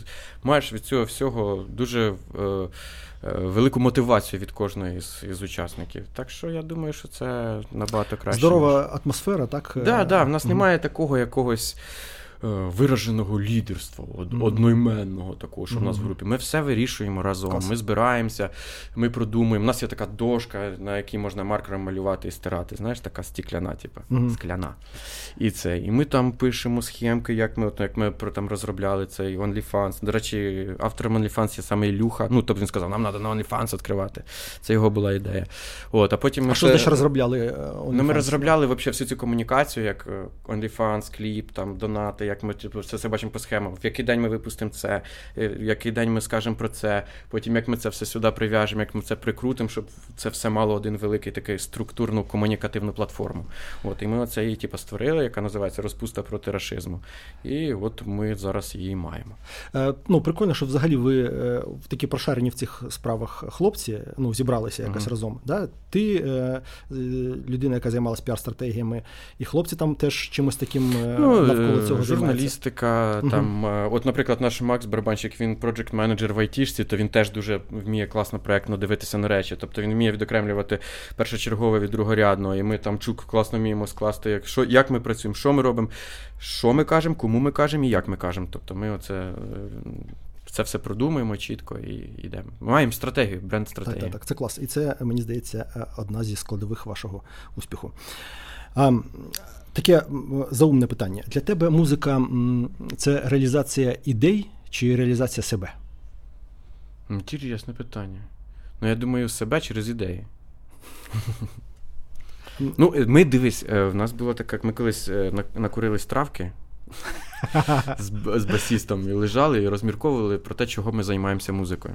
маєш від цього всього дуже е, е, велику мотивацію від кожної з, із учасників. Так що я думаю, що це набагато краще. Здорова атмосфера, так? Так, да, да, в нас немає такого якогось е, вираженого лідерства, одноіменного такого, що в нас в групі. Ми все вирішуємо разом. Клас. Ми збираємося, ми продумуємо. У нас є така дошка, на якій можна маркером малювати і стирати. Знаєш, така стікляна, типу, скляна. І це. І ми там пишемо схемки, як ми, от, як ми про там розробляли цей OnlyFans. До речі, автором OnlyFans є саме Ілюха. Ну, тобто він сказав, нам треба на OnlyFans відкривати. Це його була ідея. От, а потім ми А що ще- значить розробляли? е, Ну, ми розробляли всю цю комунікацію, як е, OnlyFans, кліп, там, донати, як ми типу, все це бачимо по схемам. В який день ми випустимо це, е, в який день ми скажемо про це, потім як ми це все сюди прив'яжемо, як ми це прикрутимо, щоб це все мало один великий такий структурну комунікативну платформу. От, і ми оце її типу, створили, яка називається Розпуста проти рашизму. І от ми зараз її маємо. Е, Ну, прикольно, що взагалі ви е, такі прошарені в цих справах хлопці, ну, зібралися якось Мгм. разом. Да? Ти е, е, людина, яка займалася піар-стратегіями, і хлопці там теж чимось таким е, навколо цього займаються. Журналістика. Мгм. Там, е, от, наприклад, наш Макс Барабанщик, він проджект менеджер в айтішці, то він теж дуже вміє класно проектно дивитися на речі. Тобто він вміє відокремлювати першочергове від другорядного. І ми там чук класно вміємо скласти, як, що, як ми працюємо, що ми робимо, що ми кажемо, кому ми кажемо і як ми кажемо. Тобто ми оце. Це все продумуємо чітко і йдемо. Маємо стратегію, бренд-стратегію. так, так, це клас. І це, мені здається, е, одна зі складових вашого успіху. А, таке заумне питання. Для тебе музика це реалізація ідей чи реалізація себе? Інтересне питання. Ну, я думаю, себе через ідеї. Ну, е, ми дивись, е, в нас було так, як ми колись на- накурились травки з, з басістом і лежали і розмірковували про те, чого ми займаємося музикою.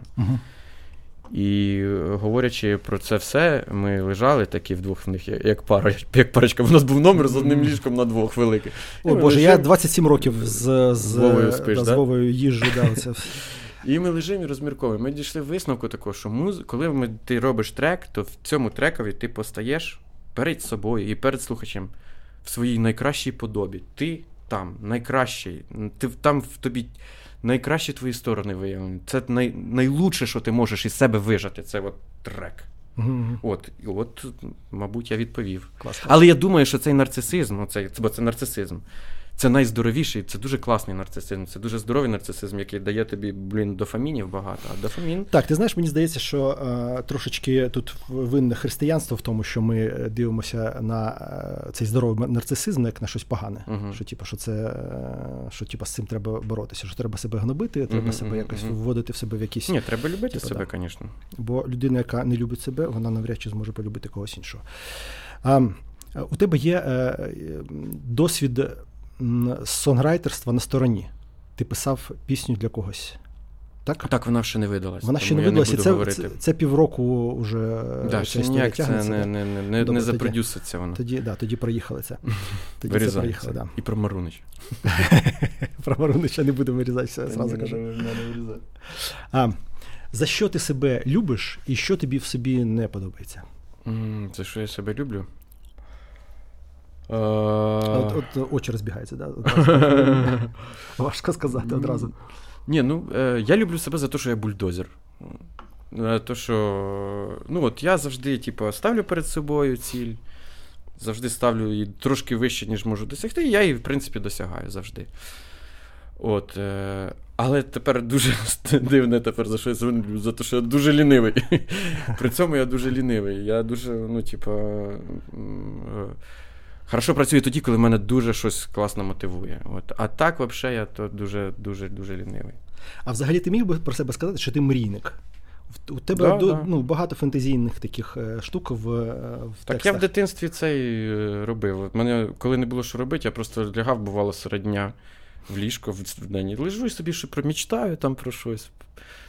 І говорячи про це все, ми лежали такі вдвох в них, як- пара, як парочка. У нас був номер з одним ліжком на двох великий. О, І ми Боже, я 27 років з, з, З Вовою спиш, да, з? Вовою їжджу, да, це І ми лежимо і розмірковуємо. Ми дійшли висновку такого, що муз... коли ми, ти робиш трек, то в цьому трекові ти постаєш перед собою і перед слухачем в своїй найкращій подобі. Ти там найкращий, ти там в тобі найкращі твої сторони виявлені. Це най... найлучше, що ти можеш із себе вижати. Це от трек. Мгм. От, і от, мабуть, я відповів. Клас, клас. Але я думаю, що цей нарцисизм, оцей, бо це нарцисизм. Це найздоровіший, це дуже класний нарцисизм, це дуже здоровий нарцисизм, який дає тобі, блін, дофамінів багато. А дофамін Так, ти знаєш, мені здається, що е, трошечки тут винне християнство в тому, що ми е, дивимося на е, цей здоровий нарцисизм як на щось погане. Мгм. Що, типу, що це е, що типу, з цим треба боротися, що треба себе гнобити, треба Мгм, себе мгм, якось вводити в себе в якісь. Ні, треба любити Типу, себе, да. звісно. Бо людина, яка не любить себе, вона навряд чи зможе полюбити когось іншого. А, у тебе є е, е, досвід сонграйтерства на стороні. Ти писав пісню для когось. Так? Так, вона ще не видалась. Вона ще не я видалася, буду це, це, це півроку вже да, ще ніяк це тягнеться, не, не, не, не, Добре, не тоді- запродюситься вона. Тоді, да, тоді проїхали це. Тоді це проїхали, да. І про Марунич. Про Марунича не будемо вирізатися, зразу кажу. А, за що ти себе любиш і що тобі в собі не подобається? За що я себе люблю? От, от очі розбігаються, да? Важко сказати одразу. Ні, ну е, я люблю себе за те, що я бульдозер. Е, то, що, ну от я завжди, типу, ставлю перед собою ціль, завжди ставлю її трошки вище, ніж можу досягти, і я її, в принципі, досягаю завжди. От, е, Але тепер дуже дивне тепер за що я люблю, за те, що я дуже лінивий. При цьому я дуже лінивий. Я дуже, ну, типу, хорошо працюю тоді, коли мене дуже щось класно мотивує. От. А так, взагалі, я то дуже дуже дуже лінивий. А взагалі ти міг би про себе сказати, що ти мрійник? У тебе да, до, да. ну, багато фантазійних таких е, штук в в Так текстах. я в дитинстві це і е, робив. От мене, коли не було що робити, я просто лягав, бувало, серед дня в ліжко в день. Лежу і собі що промічтаю там про щось.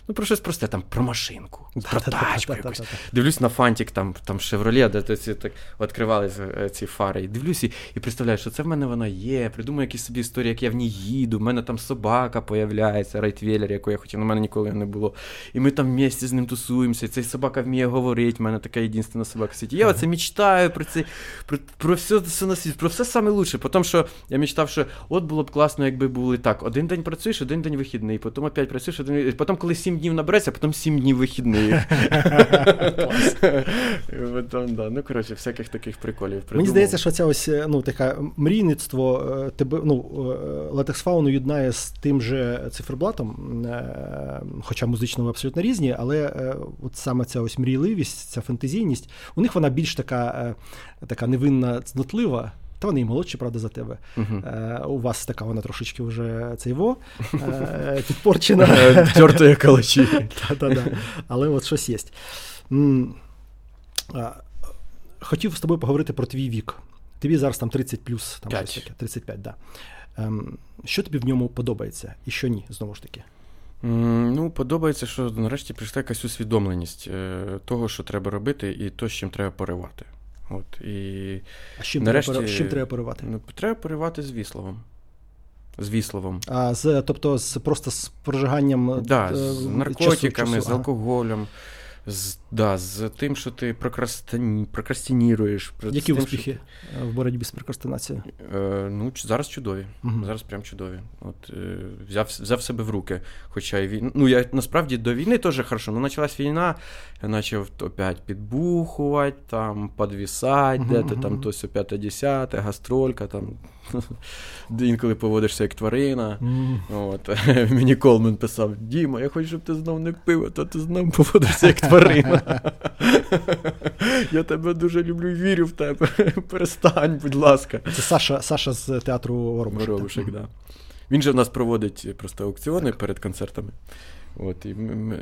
Ну, про щось просте, там про машинку, про тачку якусь. Дивлюсь на фантик, там там Шевроле, де ці так відкривалися ці фари. І дивлюсь і, і представляю, що це в мене вона є. Придумаю якісь собі історії, як я в ній їду. У мене там собака появляється, райтвелер, яку я хотів, у мене ніколи не було. І ми там в місті з ним тусуємося. І цей собака вміє говорити. У мене така єдина собака в світі. Я оце мечтаю про це, про, про все, все на світі, про все саме лучше. Тому що я мечтав, що от було б класно, якби були так. Один день працюєш, один день вихідний, потім опять працюєш, один потім, коли сім днів набереться, а потім сім днів вихідних. потім, да. Ну, коротше, всяких таких приколів. Придумав. Мені здається, що це ось ну, таке мрійництво тебе, ну, латекс фауну єднає з тим же циферблатом, хоча музично ми абсолютно різні, але от саме ця ось мрійливість, ця фантазійність, у них вона більш така, така невинна, цнотлива. Та вони і молодші, правда, за тебе. Uh-huh. Е, У вас така вона трошечки вже цей во е, підпорчена. Тертої калачі. Але от щось є. Хотів з тобою поговорити про твій вік. Тобі зараз там 30 плюс, там щось таке, 35, да. Ем, Що тобі в ньому подобається і що ні, знову ж таки? Ну, подобається, що нарешті прийшла якась усвідомленість е, того, що треба робити, і то, з чим треба поривати. От, і А з чим, нарешті, треба, з чим треба поривати? Ну, треба поривати з вісловом. З вісловом. А з, тобто з, просто з прожиганням да, з наркотиками, часу, часу. з алкоголем, з, да, з тим, що ти прокрастині, прокрастиніруєш. Які тим, успіхи що... в боротьбі з прокрастинацією? Е, ну, зараз чудові. Uh-huh. Зараз прям чудові. От, е, Взяв взяв себе в руки. Хоча і він. Ну, я насправді до війни теж хорошо. Ну, почалась війна, я почав опять підбухувати, там, підвісати, uh-huh. де-то там то все п'яте десяте, гастролька, там. Інколи поводишся як тварина. Mm. От. Мені Колмен писав: Діма, я хочу, щоб ти знов не пив, а то ти знов поводишся як тварина. Я тебе дуже люблю і вірю в тебе. Перестань, будь ласка. Це Саша Саша з театру Воробушек. Так. Да. Він же в нас проводить просто аукціони перед концертами. От, і,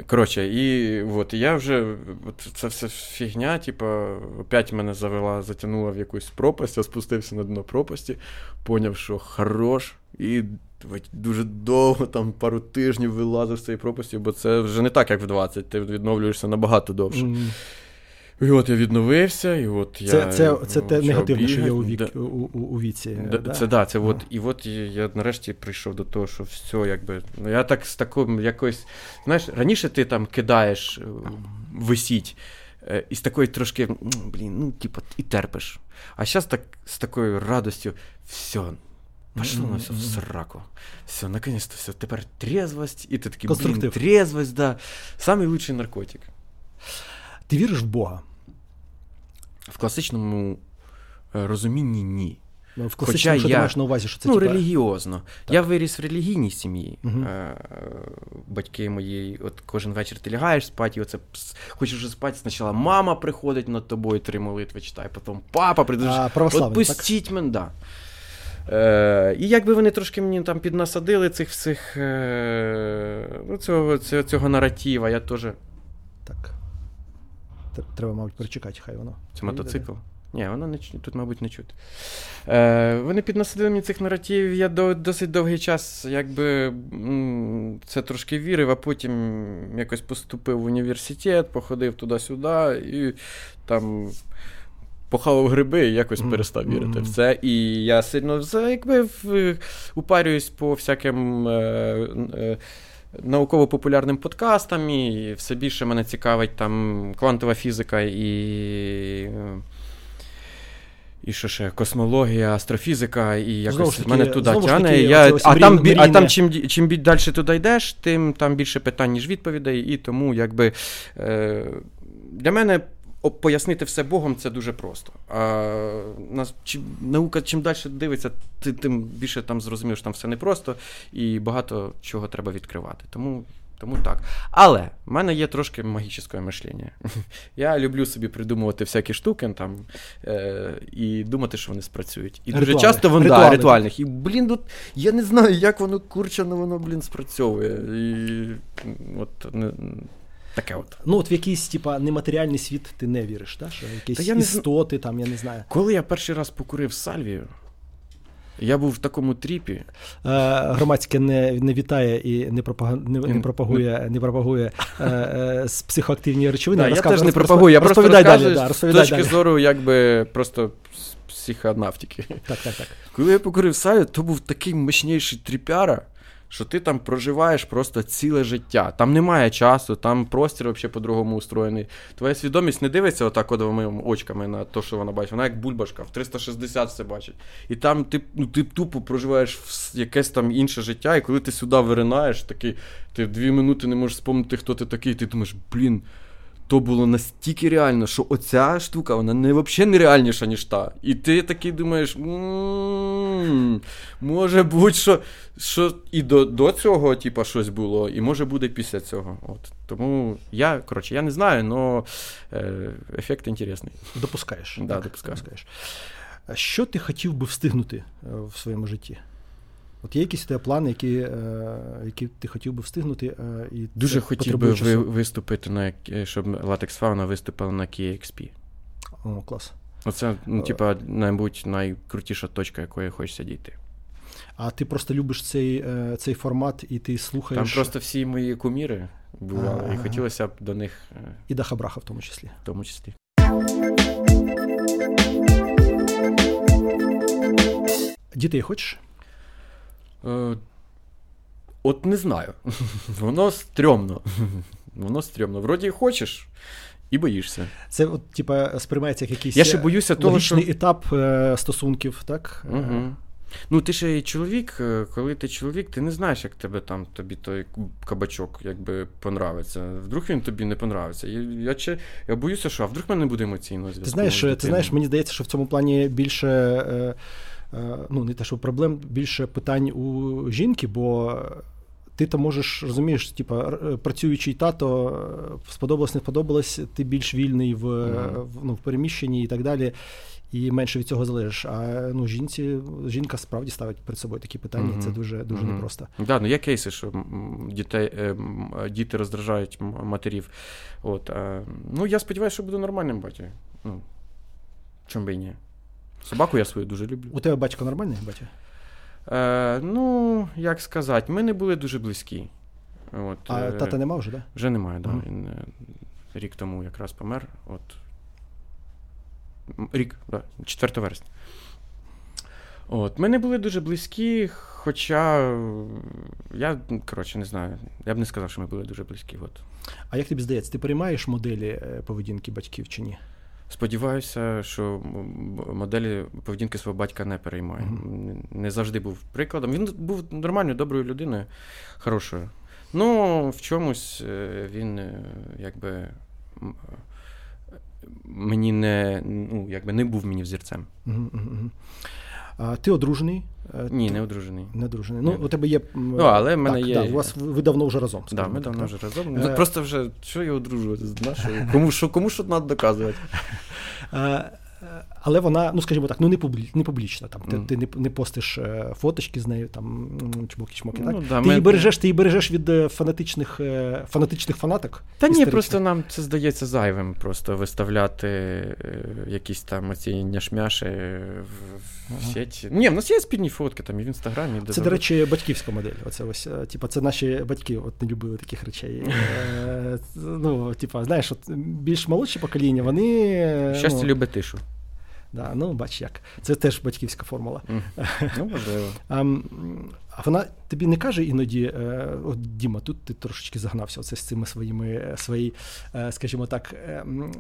Коротше, і от, я вже от, ця вся фігня, типу, опять мене завела, затягнула в якусь пропасть, я спустився на дно пропасті, поняв, що хорош, і дуже довго, там пару тижнів вилазив з цієї пропасті, бо це вже не так, як в 20, ти відновлюєшся набагато довше. І от я відновився, і от я. Це це, це те негативне, що є у вік, да. у, у, у віці. Да, да? Це да, це от, і от я нарешті прийшов до того, що все, якби. Ну, я так з таким якось. Знаєш, раніше ти там кидаєш, висіть, і з такою трошки, блін, ну, типу, і терпиш. А зараз так, з такою радостю, все. Пошло на все в сраку. Все, наконец-то все. Тепер трезвость, і ти такий, блін, трезвость, да. Самий лучший наркотик. Ти віриш в Бога? В класичному розумінні ні. Ну, в класичному, що я, ти маєш на увазі, що це ну, типа... релігіозно. Так. Я виріс в релігійній сім'ї. Угу. Батьки мої, от кожен вечір ти лягаєш спати, і оце хочеш вже спати, спочатку мама приходить над тобою, три молитви читає, потім папа прийде. Отпустіть мене, да. Е, І якби вони трошки мені там піднасадили цих всіх е, ну, цього, цього, цього наратива, я теж. Так. Треба, мабуть, перечекати, хай воно. Це мотоцикл? Ні, воно не тут, мабуть, не чути. Е, Вони підносили мені цих наративів. Я до, досить довгий час якби це трошки вірив, а потім якось поступив в університет, походив туди-сюди і там. Похавав гриби і якось mm-hmm. перестав вірити в це. І я сильно якби в, упарююсь по всяким. Е, е, науково-популярним подкастам, і все більше мене цікавить там квантова фізика і І що ще космологія, астрофізика, і Знову якось таки- мене туди знову ж таки, я, а, там, а там чим, чим далі туди йдеш, тим там більше питань, ніж відповідей. І тому якби е, для мене пояснити все Богом це дуже просто. А нас, чим, наука чим далі дивиться, ти, тим більше там зрозумієш, там все непросто і багато чого треба відкривати. Тому. Тому так. Але в мене є трошки магічне мишлення. Я люблю собі придумувати всякі штуки там, е, і думати, що вони спрацюють. І дуже часто вони Ритуали, да, ритуальних. І, блін, от, я не знаю, як воно курчено, воно, блін, спрацьовує. І от не, таке от. Ну, от в якийсь, типа, нематеріальний світ ти не віриш, да? що якісь Та я не істоти, там, я не знаю. Коли я перший раз покурив сальвію, я був в такому тріпі. Е, громадське не, не вітає і не, пропага... не, не пропагує, не пропагує е, е, психоактивні речовини. Да, я теж не пропагую, я просто далі, да, з точки далі. зору, якби просто з психоанавтики. Так, так, так. Коли я покурив салю, то був такий мощніший тріпяра, що ти там проживаєш просто ціле життя. Там немає часу, там простір взагалі по-другому устроєний. Твоя свідомість не дивиться отак кодовими очками на те, що вона бачить. Вона як бульбашка, в 360 все бачить. І там ти, ну, ти тупо проживаєш в якесь там інше життя, і коли ти сюди виринаєш, такий, ти дві минути не можеш спомнити, хто ти такий, ти думаєш, блін. То було настільки реально, що оця штука, вона не взагалі нереальніша, ніж та. І ти такий думаєш, може бути, що, що і до, до цього, типа, щось було, і може буде після цього. От. Тому я, коротше, я не знаю, але ефект інтересний. Допускаєш. Да, так, допускаю. допускаєш. А Що ти хотів би встигнути е, в своєму житті? От є якісь у тебе плани, які, е, які ти хотів би встигнути? е, І Дуже хотів би часу? виступити на щоб Latex Fauna виступила на KXP. О, клас. Оце, ну, Е. типа, мабуть, найкрутіша точка, якої хочеться дійти. А ти просто любиш цей, е, цей формат, і ти слухаєш Там просто всі мої куміри бували, і хотілося б до них е, і Дахабраха в тому числі. в тому числі. Дітей хочеш? Е, от не знаю. Воно стрьомно. Воно стрьомно. Вроді хочеш і боїшся. Це, от, типа, сприймається як якийсь Я ще боюся того, що. етап е, стосунків, так? Угу. Ну, ти ще й чоловік, е, коли ти чоловік, ти не знаєш, як тебе там тобі той кабачок якби понравиться. Вдруг він тобі не понравиться. Я, я, чи, я боюся, що а вдруг мене не буде емоційного зв'язку. Ти знаєш, ти знаєш, мені здається, що в цьому плані більше. Е, ну, не те, що проблем, більше питань у жінки, бо ти там можеш, розумієш, типа, працюючий тато, е, сподобалось, не сподобалось, ти більш вільний в, Мгм. в, ну, в переміщенні і так далі. І менше від цього залежиш. А ну, жінці, жінка справді ставить перед собою такі питання, і це дуже дуже Мгм. непросто. Да, ну є кейси, що дітей, е, діти роздражають матерів. От, ну, я сподіваюся, що буду нормальним батьком. Ну, чом би і ні. Собаку я свою дуже люблю. У тебе батько нормальний, батя? Е, ну, як сказати, ми не були дуже близькі. От, А е, тата нема вже, так? Да? Вже немає, да. Мгм. Він е, рік тому якраз помер. От. М, Рік, да, 4 вересня. От. Ми не були дуже близькі, хоча е, я, м, коротше, не знаю. Я б не сказав, що ми були дуже близькі. От. А як тобі здається, ти приймаєш моделі е, поведінки батьків чи ні? Сподіваюся, що моделі поведінки свого батька не переймає. Mm-hmm. Не завжди був прикладом. Він був нормальною, доброю людиною, хорошою. Ну, в чомусь е, він е, якби мені не, ну, якби не був мені взірцем. Угу. А, ти одружений? Е, Ні, не одружений. Не одружений. Ну, у тебе є. Ну, але в мене так, є- Да, у вас ви давно вже разом. Да, ми так, давно вже разом. Е, Просто вже що я одружувати? Кому що, кому що треба доказувати? Але вона, ну скажімо так, ну не публі, не публічна. Там ти, ти не, не постиш е, фоточки з нею, там чмоки-чмоки. Ну, так? да, ти ми- її бережеш, ти її бережеш від е, фанатичних, е, фанатичних фанаток. Та ні, просто нам це здається зайвим, просто виставляти якісь там оці няшмяші в, в Ага. сеті. Ні, в нас є спільні фотки там і в інстаграмі. Де Це, до речі, батьківська модель. Оце ось, типа, це наші батьки от не любили таких речей. Ну, типа, знаєш, от більш молодші покоління, вони. Щастя ну, любить тишу. Да, ну, бач як. Це теж батьківська формула. Ну, можливо. А, вона тобі не каже іноді, е, от Діма, тут ти трошечки загнався оце з цими своїми, е, свої, е, скажімо так, е, м,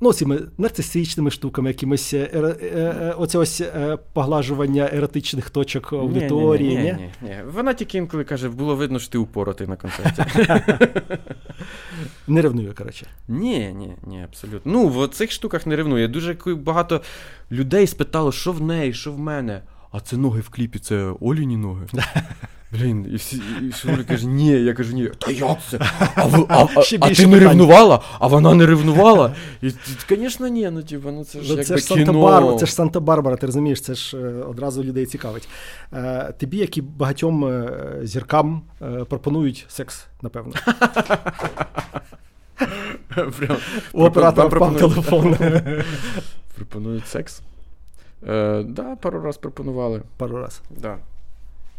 ну, цими нарцистичними штуками, якимось е, е, е, оце ось е, поглажування еротичних точок аудиторії. Ні, ні, ні? ні, ні, ні. Вона тільки інколи каже, було видно, що ти упоротий на концерті. Не ревнує, коротше. Ні, ні, ні, абсолютно. Ну, в цих штуках не ревнує. Дуже багато людей спитало, що в неї, що в мене. А це ноги в кліпі, це Оліні ноги. Блін, і всі і всі каже, ні, я кажу, ні. Та як це? А, ви, а, а, а ти не ревнувала? А вона не ревнувала? І, звісно, ні, ну типу, ну це ж Ну, якби це ж. Санта-Барбара, це ж Санта-Барбара, ти розумієш, це ж е, одразу людей цікавить. Е, тобі, як і багатьом е, зіркам, пропонують секс, напевно. Прям, У оператора телефон Пропонують секс. Е, да, пару раз пропонували. пару раз. Да.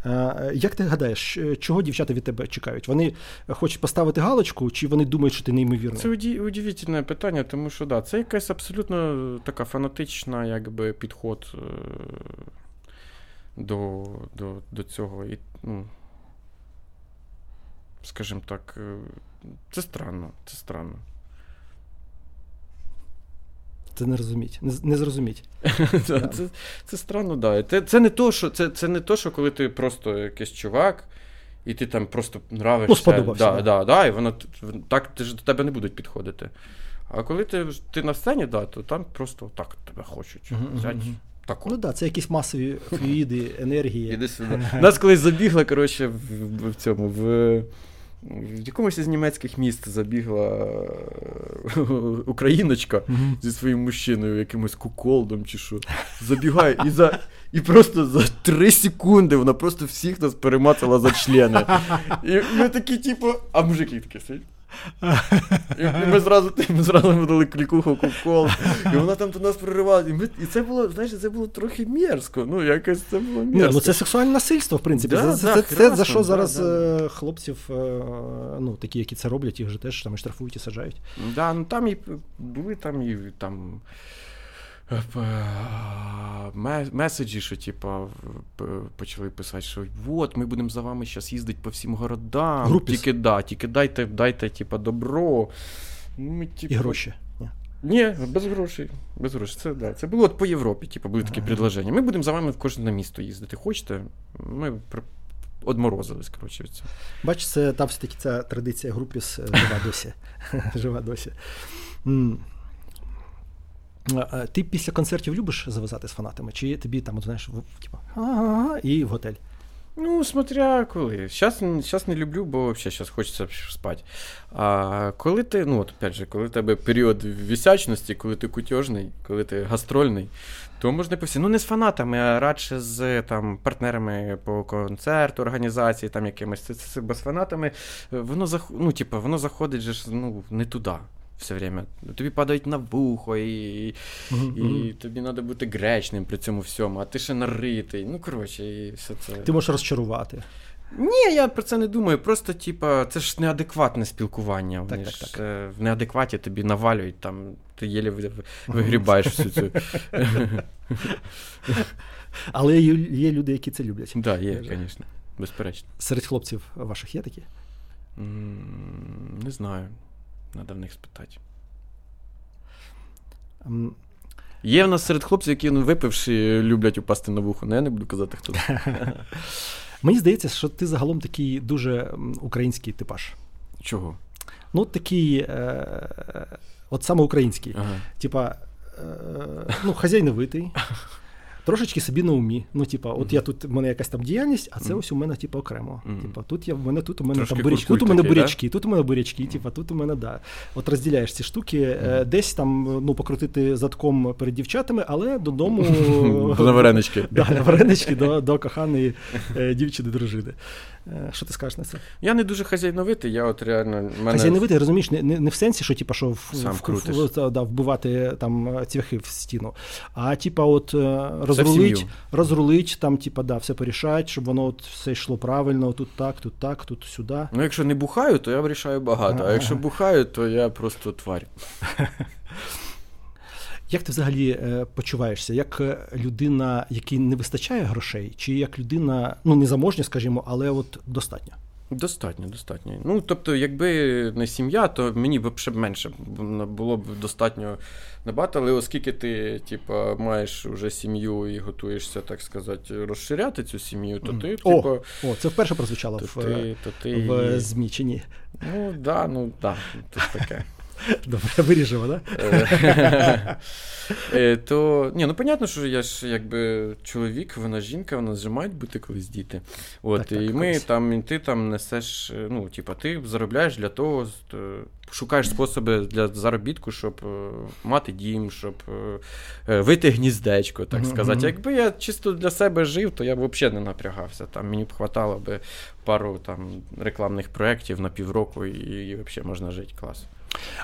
Е, Як ти гадаєш, чого дівчата від тебе чекають? Вони хочуть поставити галочку, чи вони думають, що ти неймовірний? Це уді- удивительне питання, тому що да, це якась абсолютно така фанатична якби, підход е, до, до, до цього. І, ну, скажімо так, е, це странно. Це странно. Це не розуміть. Не, не зрозуміть. Це, це, странно, да. Це, це, не то, що, це, це не то, що коли ти просто якийсь чувак, і ти там просто нравишся. Ну, сподобався, Да, да. да, да, і воно так ти ж до тебе не будуть підходити. А коли ти, ти на сцені, да, то там просто так тебе хочуть. Взять. Так Ну так, да, це якісь масові флюїди, енергії. Іди сюди. Нас колись забігла, коротше, в, в, в цьому, в, в якомусь із німецьких міст забігла україночка mm-hmm. зі своїм мужчиною, якимось куколдом чи що. Забігає і за. І просто за три секунди вона просто всіх нас перемацала за члени. І ми такі, типу, а мужики такі сидять. І, ми зразу ми зразу видали клікуху кока і вона там до нас проривала. І, ми, і це було, знаєш, це було трохи мерзко. Ну, якось це було Ні, мерзко. ну це сексуальне насильство, в принципі. Да, це, да, це, це, за що зараз да. е, хлопців, е, ну, такі, які це роблять, їх же теж там і штрафують і саджають. Да, ну там і були там і там. Е, ме- Меседжі, що типа почали писати, що от ми будемо за вами зараз їздити по всім городам. Групіс. Тільки да, тільки дайте, дайте, типа, добро. Ну, Ми, типу, І гроші. Ні. Ні, без грошей. Без грошей. Це, да, це було от по Європі, типу, були такі предложення. Ми будемо за вами в кожне місто їздити. Хочете? Ми одморозились, коротше, від цього. Бач, це там все-таки ця традиція групіс е, жива досі. жива досі. А, а Ти після концертів любиш завязати з фанатами? Чи тобі там, от, знаєш, типу, і в готель? Ну, смотря коли. Щас не люблю, бо зараз хочеться спати. А коли ти, ну от опять же, коли в тебе період вісячності, коли ти кутьожний, коли ти гастрольний, то можна посі. Ну, не з фанатами, а радше з там, партнерами по концерту, організації, там якимось. Це, це, це, бо з фанатами е, воно ну, типу, воно заходить же ну, не туди. Все время. Тобі падають на вухо, і, і тобі треба бути гречним при цьому всьому, а ти ще наритий. Ну, коротше, і все це. Ти можеш розчарувати. Ні, я про це не думаю. Просто, типа, це ж неадекватне спілкування. Вони Так, ж, так, так. е, В неадекваті тобі навалюють, там, ти єлі вигрібаєш всю цю. Але є, є люди, які це люблять. Так, є, звісно. Безперечно. Серед хлопців ваших є такі? Не знаю. Треба в них спитати. М, Є в нас серед хлопців, які ну, випивши, люблять упасти на вухо. Ну, я не буду казати, хто це. Мені здається, що ти загалом такий дуже м, український типаж. Чого? Ну, такий, е, от саме український. Ага. Типа, е, ну, хазяйновитий, трошечки собі на умі. Ну, типа, от я тут, в мене якась там діяльність, а це ось у мене, типа, окремо. Типа, тут я, в мене тут у мене там бурячки, тут у мене бурячки, тут у мене бурячки, типа, тут у мене, да. От розділяєш ці штуки, е, десь там, ну, покрутити задком перед дівчатами, але додому. На варенички. На варенички до, до коханої е, дівчини дружини. Е, Що ти скажеш на це? Я не дуже хазяйновитий, я от реально. Мене... Хазяйновитий, розумієш, не, не, не в сенсі, що типа, що в, Сам в, в, да, вбивати там цвяхи в стіну. А типа, от е, розрулить, розрулить, там, типа, да, все порішать, щоб воно от все йшло правильно, тут так, тут так, тут сюди. Ну, якщо не бухаю, то я вирішаю багато. А якщо бухаю, то я просто тварь. Як ти взагалі е, почуваєшся? Як е, людина, якій не вистачає грошей, чи як людина, ну не заможня, скажімо, але от достатньо? Достатньо, достатньо. Ну, тобто, якби не сім'я, то мені б ще менше було б достатньо набагато, але оскільки ти, типа, маєш вже сім'ю і готуєшся, так сказати, розширяти цю сім'ю, то ти, О, типа. О, це вперше прозвучало то в, ти, то ти... в ЗМІ чи ні? Ну, да, ну да, тут таке. Добре, виріжемо, так? Е, то, ні, ну понятно, що я ж якби чоловік, вона жінка, вона ж мають бути колись діти. От, Так, так, І ми колись. там, і ти там несеш, е, ну, типа, ти заробляєш для того, е, шукаєш способи для заробітку, щоб е, мати дім, щоб е, е, вийти гніздечко, так сказати. мгм. Якби я чисто для себе жив, то я б взагалі не напрягався. Там мені б хватало би пару там рекламних проєктів на півроку, і, і взагалі можна жити клас.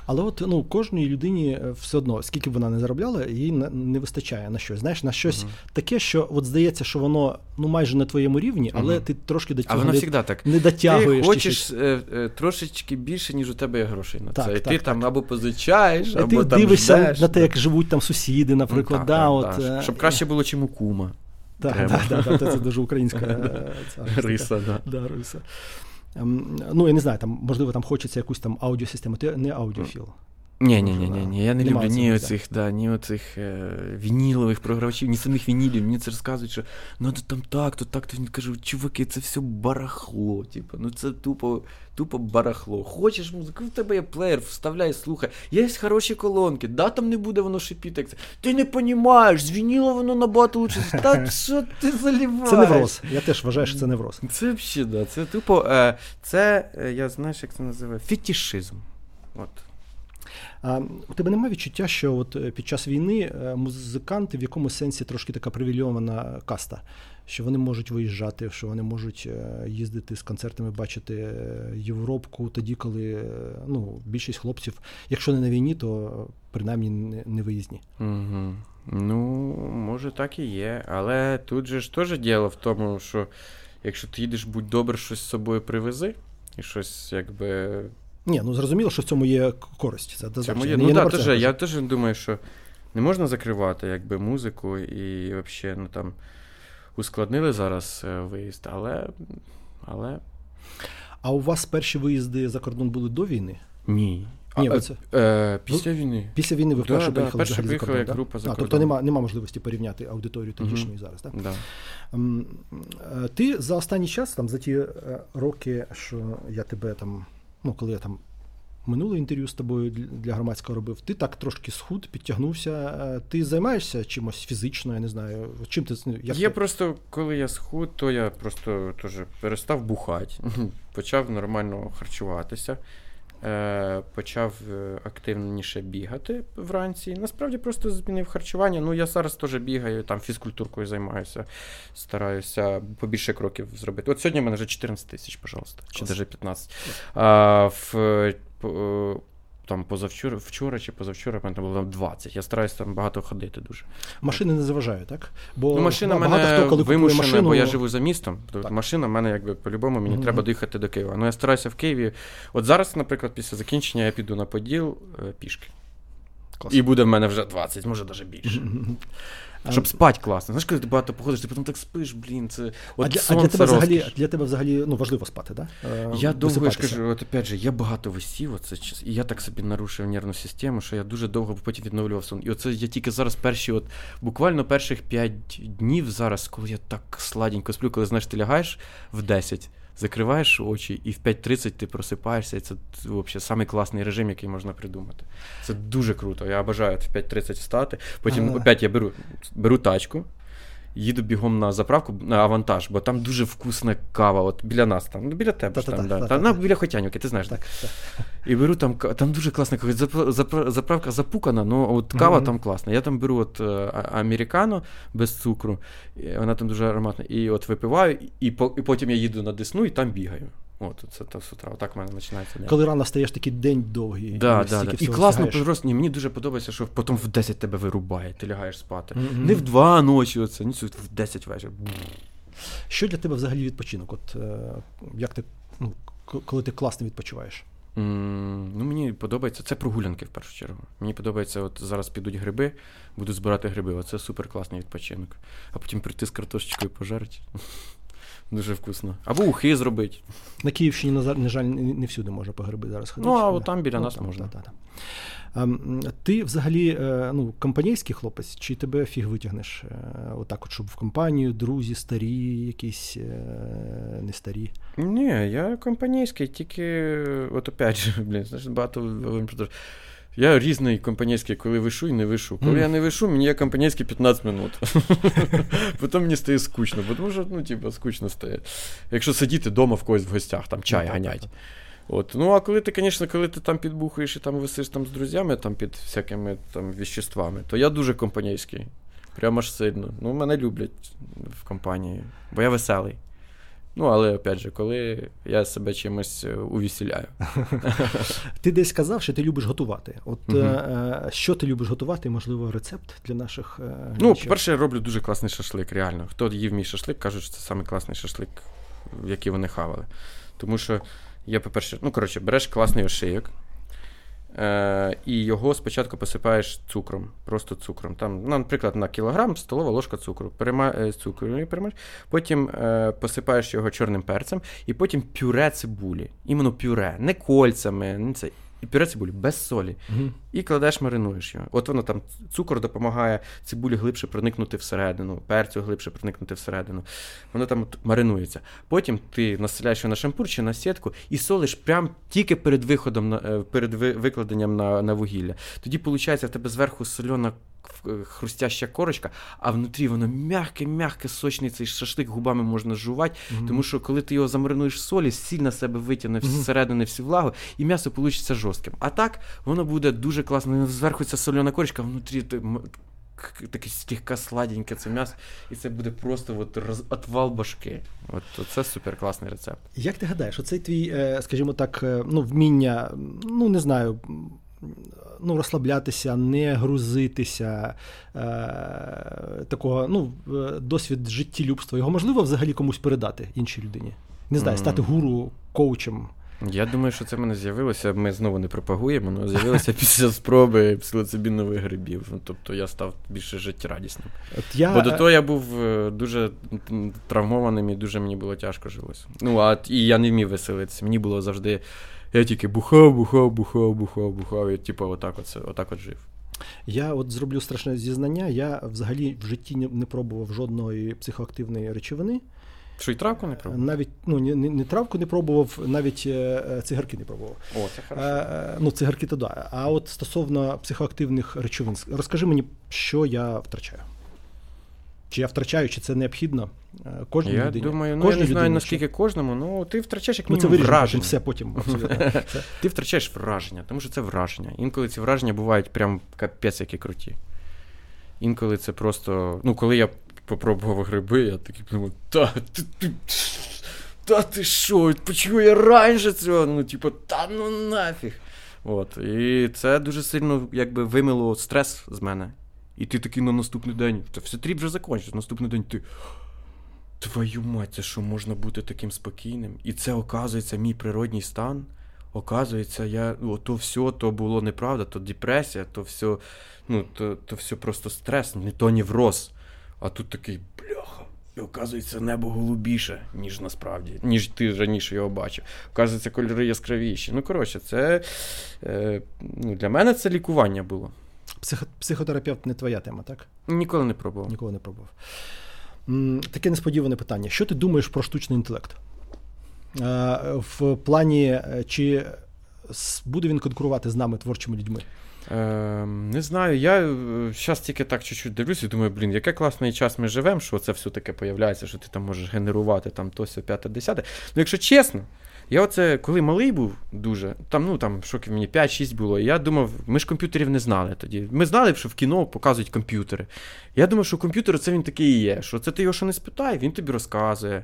Але от ну кожній людині е, все одно, скільки б вона не заробляла, їй не, вистачає на щось. Знаєш, на щось таке, що от здається, що воно ну майже на твоєму рівні, але Мгм. ти трошки до цього не, так. не дотягуєш. Ти хочеш е, е, трошечки більше, ніж у тебе є грошей на Так, це. І так, ти так. там або позичаєш, або ти там дивишся ждеш. на те, як живуть там сусіди, Ну, наприклад. так, да, так, от, так. е, Щоб краще було, чим у кума. Так, так, так, так, це дуже українська е, риса. Ем, Ну, я не знаю, там, можливо, там хочеться якусь там аудіосистему. Ти не аудіофіл. Ні, ні, ні, ні, ні. Я не люблю ні оцих, да, ні оцих е, вінілових програвачів, ні самих вінілів. Мені це розказують, що ну то там так, то так, то я кажу, чуваки, це все барахло. Типу, ну це тупо, тупо барахло. Хочеш музику, в тебе є плеєр, вставляй, слухай. Є хороші колонки, да, там не буде воно шипіти. як це. Ти не понімаєш, з вініло воно набагато лучше. Та що ти заліваєш? Це невроз. Я теж вважаю, що це невроз. Це взагалі, да. Це тупо, е, це, е, я знаєш, як це називаю? Фетішизм. От. У тебе немає відчуття, що от е, під час війни е, музиканти в якомусь сенсі трошки така привілейована каста, що вони можуть виїжджати, що вони можуть е, їздити з концертами, бачити Європку тоді, коли ну, більшість хлопців, якщо не на війні, то принаймні не виїзні. Угу. Ну, може, так і є. Але тут же ж теж діло в тому, що якщо ти їдеш, будь добре, щось з собою привези, і щось якби. Ні, ну зрозуміло, що в цьому є користь. Це моє. Я Ну да, теж, я теж думаю, що не можна закривати якби, музику і взагалі, ну там ускладнили зараз е, виїзд, але. але... А у вас перші виїзди за кордон були до війни? Ні. Ні, а, ви це- е, після війни. Після війни ви Да, вперше да, поїхали взагалі за кордон, як да? група за а, Тобто кордон. нема, нема можливості порівняти аудиторію тодішньої Мгм. зараз, так? Да. Ем, е, Ти за останній час, там, за ті е, роки, що я тебе там, ну, коли я там минуле інтерв'ю з тобою для- громадського робив, ти так трошки схуд, підтягнувся. Е, Ти займаєшся чимось фізично, я не знаю. Чим ти як Я ти- просто, коли я схуд, то я просто теж перестав бухати, почав нормально харчуватися, почав е, активніше бігати вранці. Насправді просто змінив харчування. Ну, я зараз теж бігаю, там фізкультуркою займаюся, стараюся побільше кроків зробити. От сьогодні в мене вже 14 тисяч, пожалуйста, чи навіть 15. А, в, е, е, там позавчора, вчора чи позавчора там було 20. Я стараюся там багато ходити дуже. машини не заважають, так? Бо Ну, машина ба- мене хто, коли вимушена, машину, бо я живу за містом. Тобто Так. машина в мене якби по-любому мені Мгм. треба доїхати до Києва. Ну я стараюся в Києві. От зараз, наприклад, після закінчення я піду на Поділ е, пішки. Клас. І буде в мене вже 20, може навіть більше. Мгм. Щоб спати класно. Знаєш, коли ти багато походиш, ти потім так спиш, блін, це от а, для, а для тебе взагалі, розкіш. для тебе взагалі ну, важливо спати, так? Да? Я довго я ж кажу, от опять же, я багато висів, оце і я так собі нарушив нервну систему, що я дуже довго потім відновлював сон. І оце я тільки зараз перші, от буквально перших 5 днів зараз, коли я так сладенько сплю, коли знаєш, ти лягаєш в 10, закриваєш очі, і в 5.30 ти просипаєшся. І це взагалі самий класний режим, який можна придумати. Це дуже круто. Я бажаю в 5.30 встати. Потім Ага. опять я беру, беру тачку. Їду бігом на заправку на авантаж, бо там дуже вкусна кава. От біля нас там, ну біля тебе ж там, да. та-та-та. Та, ну, біля Хотянівки, ти знаєш. Так, так. І беру там там дуже класна Заправка запукана, але от кава Мгм. там класна. Я там беру от е, американо без цукру, вона там дуже ароматна. І от випиваю, і, по, і потім я їду на Десну і там бігаю. От, це та з утра. Отак в мене починається день. Коли рано стаєш, такий день довгий. Да, і да, да. І класно просто ні, мені дуже подобається, що потім в 10 тебе вирубає, ти лягаєш спати. Мгм. Не в 2 ночі, оце, ні, в 10 вечора. Що для тебе взагалі відпочинок? От е, як ти, ну, коли ти класно відпочиваєш? М, Ну, мені подобається. Це прогулянки в першу чергу. Мені подобається, от зараз підуть гриби, буду збирати гриби. Оце супер класний відпочинок. А потім прийти з картошечкою пожарити. Дуже вкусно. Або ухи зробить. На Київщині, на жаль, не всюди можна по гриби зараз ходити. Ну, а от там біля ну, нас там, можна. Та, та, та. Ем, ти взагалі е, ну, компанійський хлопець, чи тебе фіг витягнеш? Е, отак, от, щоб в компанію, друзі, старі, якісь е, не старі? Ні, я компанійський, тільки от опять же, блін, знаєш, багато. Я різний компанійський, коли вишу і не вишу. Коли mm. я не вишу, мені є компанійський 15 минут. Потім мені стає скучно, бо тому що, ну, типу, скучно стає. Якщо сидіти вдома в когось в гостях, там чай ганять. От. Ну, а коли ти, звісно, коли ти там підбухаєш і там висиш там з друзями, там під всякими там віществами, то я дуже компанійський. Прямо аж сильно. Ну, мене люблять в компанії, бо я веселий. Ну, але опять же, коли я себе чимось е, увісіляю. Ти десь сказав, що ти любиш готувати. От угу. що ти любиш готувати? Можливо, рецепт для наших. Ну, по-перше, я роблю дуже класний шашлик, реально. Хто їв мій шашлик, кажуть, що це найкласний шашлик, який вони хавали. Тому що я, по-перше, ну, коротше, береш класний ошийок, е, і його спочатку посипаєш цукром, просто цукром. Там, ну, Наприклад, на кілограм столова ложка цукру. Перема... Е, цукру перемаєш, Потім е, посипаєш його чорним перцем, і потім пюре цибулі. Іменно пюре, не кольцями. не це і пюре цибулі без солі. Угу. І кладеш, маринуєш його. От воно там цукор допомагає цибулі глибше проникнути всередину, перцю глибше проникнути всередину. Воно там маринується. Потім ти населяєш його на шампур чи на сітку і солиш прямо тільки перед виходом на е, перед викладенням на на вугілля. Тоді, виходить, в тебе зверху сольона Е, хрустяща корочка, а внутрі воно м'яке, м'яке, сочний цей шашлик губами можна жувати. Mm-hmm. Тому що коли ти його замаринуєш в солі, сіль на себе витягне всередини всю влагу, і м'ясо вийде жорстким. А так воно буде дуже класно. Зверху ця сольона корочка, а внутрі таке слегка сладеньке це м'ясо, і це буде просто от роз, отвал башки. От Це супер класний рецепт. Як ти гадаєш, оцей твій, е, скажімо так, е, ну, вміння, ну не знаю ну, розслаблятися, не грузитися, е, такого ну, е, досвід життєлюбства. Його можливо взагалі комусь передати іншій людині. Не знаю, стати гуру, коучем. Я думаю, що це в мене з'явилося. Ми знову не пропагуємо, але з'явилося після спроби псилоцибінових грибів. Ну, Тобто я став більше життєрадісним. От я... Бо до того я був е, дуже травмованим і дуже мені було тяжко жилося. Ну, а і я не вмів веселитися. Мені було завжди я тільки бухав, бухав, бухав, бухав, бухав. І типу, отак от, отак от жив. Я от зроблю страшне зізнання. Я взагалі в житті не пробував жодної психоактивної речовини. Що й травку не пробував? Навіть ну, не, не травку не пробував, навіть е, цигарки не пробував. О, це хорошо. Е, ну, цигарки то да. А от стосовно психоактивних речовин, розкажи мені, що я втрачаю. Чи я втрачаю, чи це необхідно е, кожній я людині? Думаю, ну, я не знаю, наскільки що... кожному, ну ти втрачаєш як мінімум ну, це враження. все потім. Ти втрачаєш враження, тому що це враження. Інколи ці враження бувають прям капець, які круті. Інколи це просто. Ну, коли я попробував гриби, я такий думаю, та ти. ти та ти що, почему я раніше цього? Ну, типу, та ну нафіг. От. І це дуже сильно якби вимило стрес з мене. І ти такий на наступний день, та все тріп вже закінчиться, наступний день ти. Твою мать, це що можна бути таким спокійним? І це, оказується, мій природній стан. Оказується, я, о, то все то було неправда, то депресія, то все ну, то, то все просто стрес, не то невроз. А тут такий бляха. І оказується, небо голубіше, ніж насправді, ніж ти раніше його бачив. Оказується, кольори яскравіші. Ну, коротше, це е, ну, для мене це лікування було. Психо- психотерапевт не твоя тема, так? Ніколи не пробував. Ніколи не пробував. Таке несподіване питання. Що ти думаєш про штучний інтелект? В плані, е, чи буде він конкурувати з нами творчими людьми? Е, Не знаю. Я зараз е, тільки так чуть-чуть дивлюся і думаю, блін, який класний час ми живемо, що це все таке появляється, що ти там можеш генерувати там то, сьо, п'яте, десяте. Ну, якщо чесно, я оце, коли малий був дуже, там ну там шоків мені 5-6 було, і я думав, ми ж комп'ютерів не знали тоді. Ми знали, що в кіно показують комп'ютери. Я думав, що комп'ютер це він такий і є. Що це ти його що не спитай, він тобі розказує.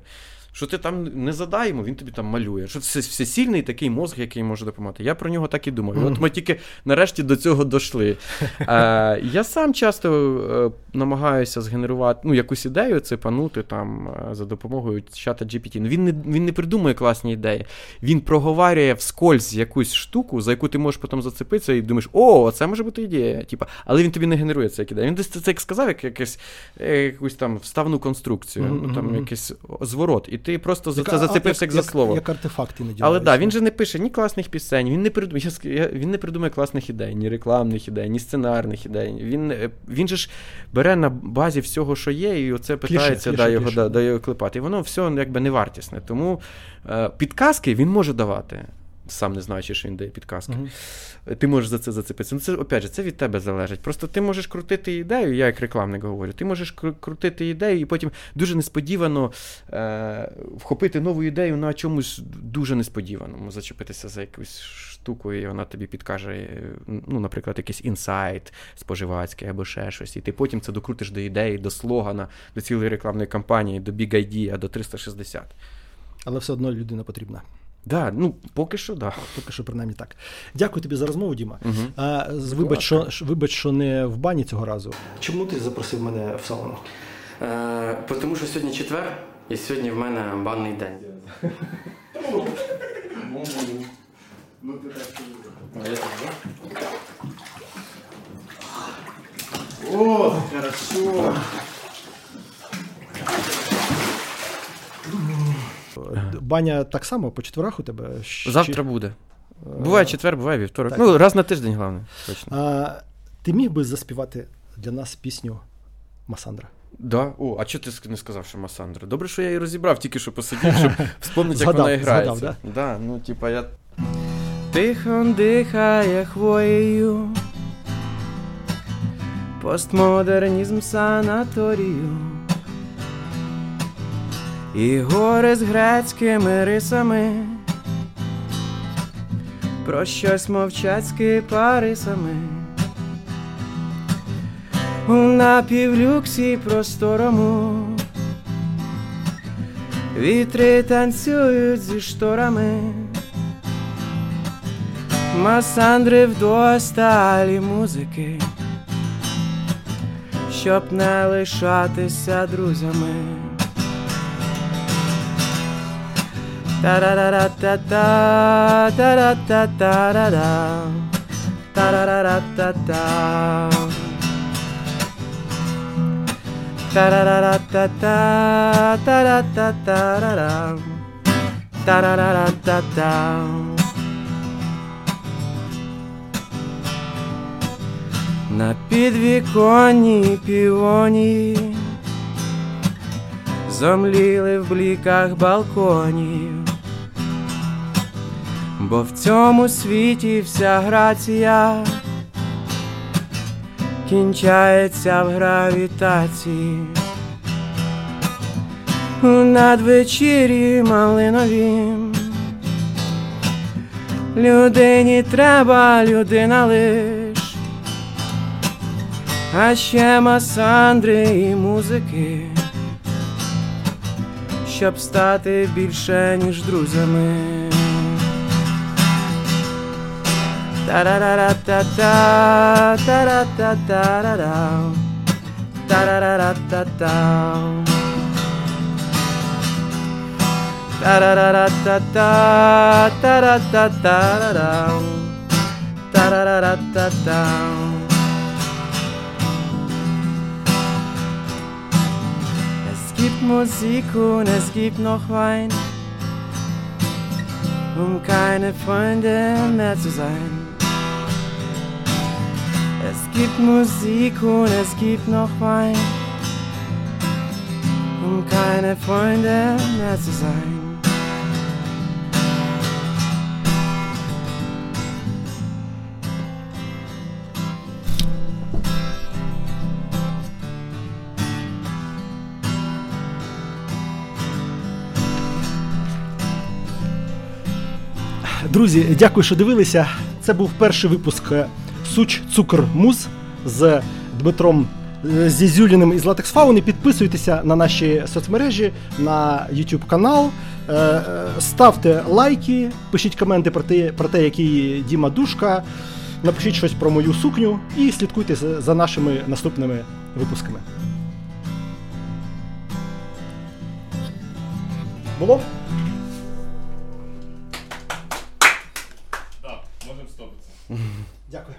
Що ти там не задай йому, він тобі там малює. Що це всесильний такий мозг, який може допомагати. Я про нього так і думав. От ми тільки нарешті до цього дійшли. Е, Я сам часто е, намагаюся згенерувати ну, якусь ідею, цепанути там е, за допомогою чата GPT. Ну, Він не він не придумує класні ідеї. Він проговарює вскользь якусь штуку, за яку ти можеш потім зацепитися і думаєш, о, це може бути ідея. Типа, але він тобі не генерує це як ідея. Він десь це як сказав, як якесь, е, якусь там вставну конструкцію, mm-hmm. ну, там якийсь зворот. І ти просто за це зацепився як, як за слово. Як артефакт іноді. Але так, да, він же не пише ні класних пісень, він не придумує, він не придумує класних ідей, ні рекламних ідей, ні сценарних ідей. Він е, він же ж бере на базі всього, що є, і оце питається кліше, да, його да, да, його клепати. І воно все якби не вартісне. Тому е, підказки він може давати сам не знаючи, що він дає підказки. Uh-huh. Ти можеш за це зацепитися. Ну, це, опять же, це від тебе залежить. Просто ти можеш крутити ідею, я як рекламник говорю, ти можеш крутити ідею і потім дуже несподівано е- вхопити нову ідею на чомусь дуже несподіваному, зачепитися за якусь штуку, і вона тобі підкаже, ну, наприклад, якийсь інсайт споживацький або ще щось. І ти потім це докрутиш до ідеї, до слогана, до цілої рекламної кампанії, до Big Idea, до 360. Але все одно людина потрібна. Да, ну поки що, да. Поки що, принаймні так. Дякую тобі за розмову, Діма. Угу. А, Вибач, що вибач, що не в бані цього разу. Чому ти запросив мене в сауну? Е, Тому що сьогодні четвер, і сьогодні в мене банний день. Ну, ти так О, хорошо. Баня так само по четверах у тебе? Завтра буде. Буває четвер, буває вівторок. Так. Ну, раз на тиждень, головне. Точно. А, Ти міг би заспівати для нас пісню Масандра? Да? О, а чого ти не сказав, що Масандра? Добре, що я її розібрав, тільки що посидів, щоб вспомнити, як вона грається. Згадав, да? Да, ну, типа, я... Тихо дихає хвоєю, постмодернізм санаторію і гори з грецькими рисами, про щось мовчать парисами, у напівлюксі просторому, вітри танцюють зі шторами, масандри вдосталі музики, щоб не лишатися друзями. Ta-da-da-da-da-da, da-da-da-da-da-da, ta-da-da-da-da-da. Ta-da-da-da-da-da, ta-da-da-da-da-da, ta-da-da-da-da-da. На підвіконні півоні Зомліли в бліках балконів бо в цьому світі вся грація кінчається в гравітації, у надвечір'ї малиновім. Людині треба людина лиш, а ще масандри і музики, щоб стати більше, ніж друзями. Da Es gibt Musik und es gibt noch Wein, um keine Freunde mehr zu sein. Es gibt Musik und es gibt noch Wein, um keine Freunde mehr zu sein. Друзі, дякую, що дивилися. Це був перший випуск Суч Цукр Муз з Дмитром е, зі Зюліним із Латекс Фауни. Підписуйтеся на наші соцмережі, на YouTube канал. Е, е, Ставте лайки, пишіть коменти про те, про те, який Діма Душка. Напишіть щось про мою сукню і слідкуйте за нашими наступними випусками. Було? Так, можемо стопитися. Дякую.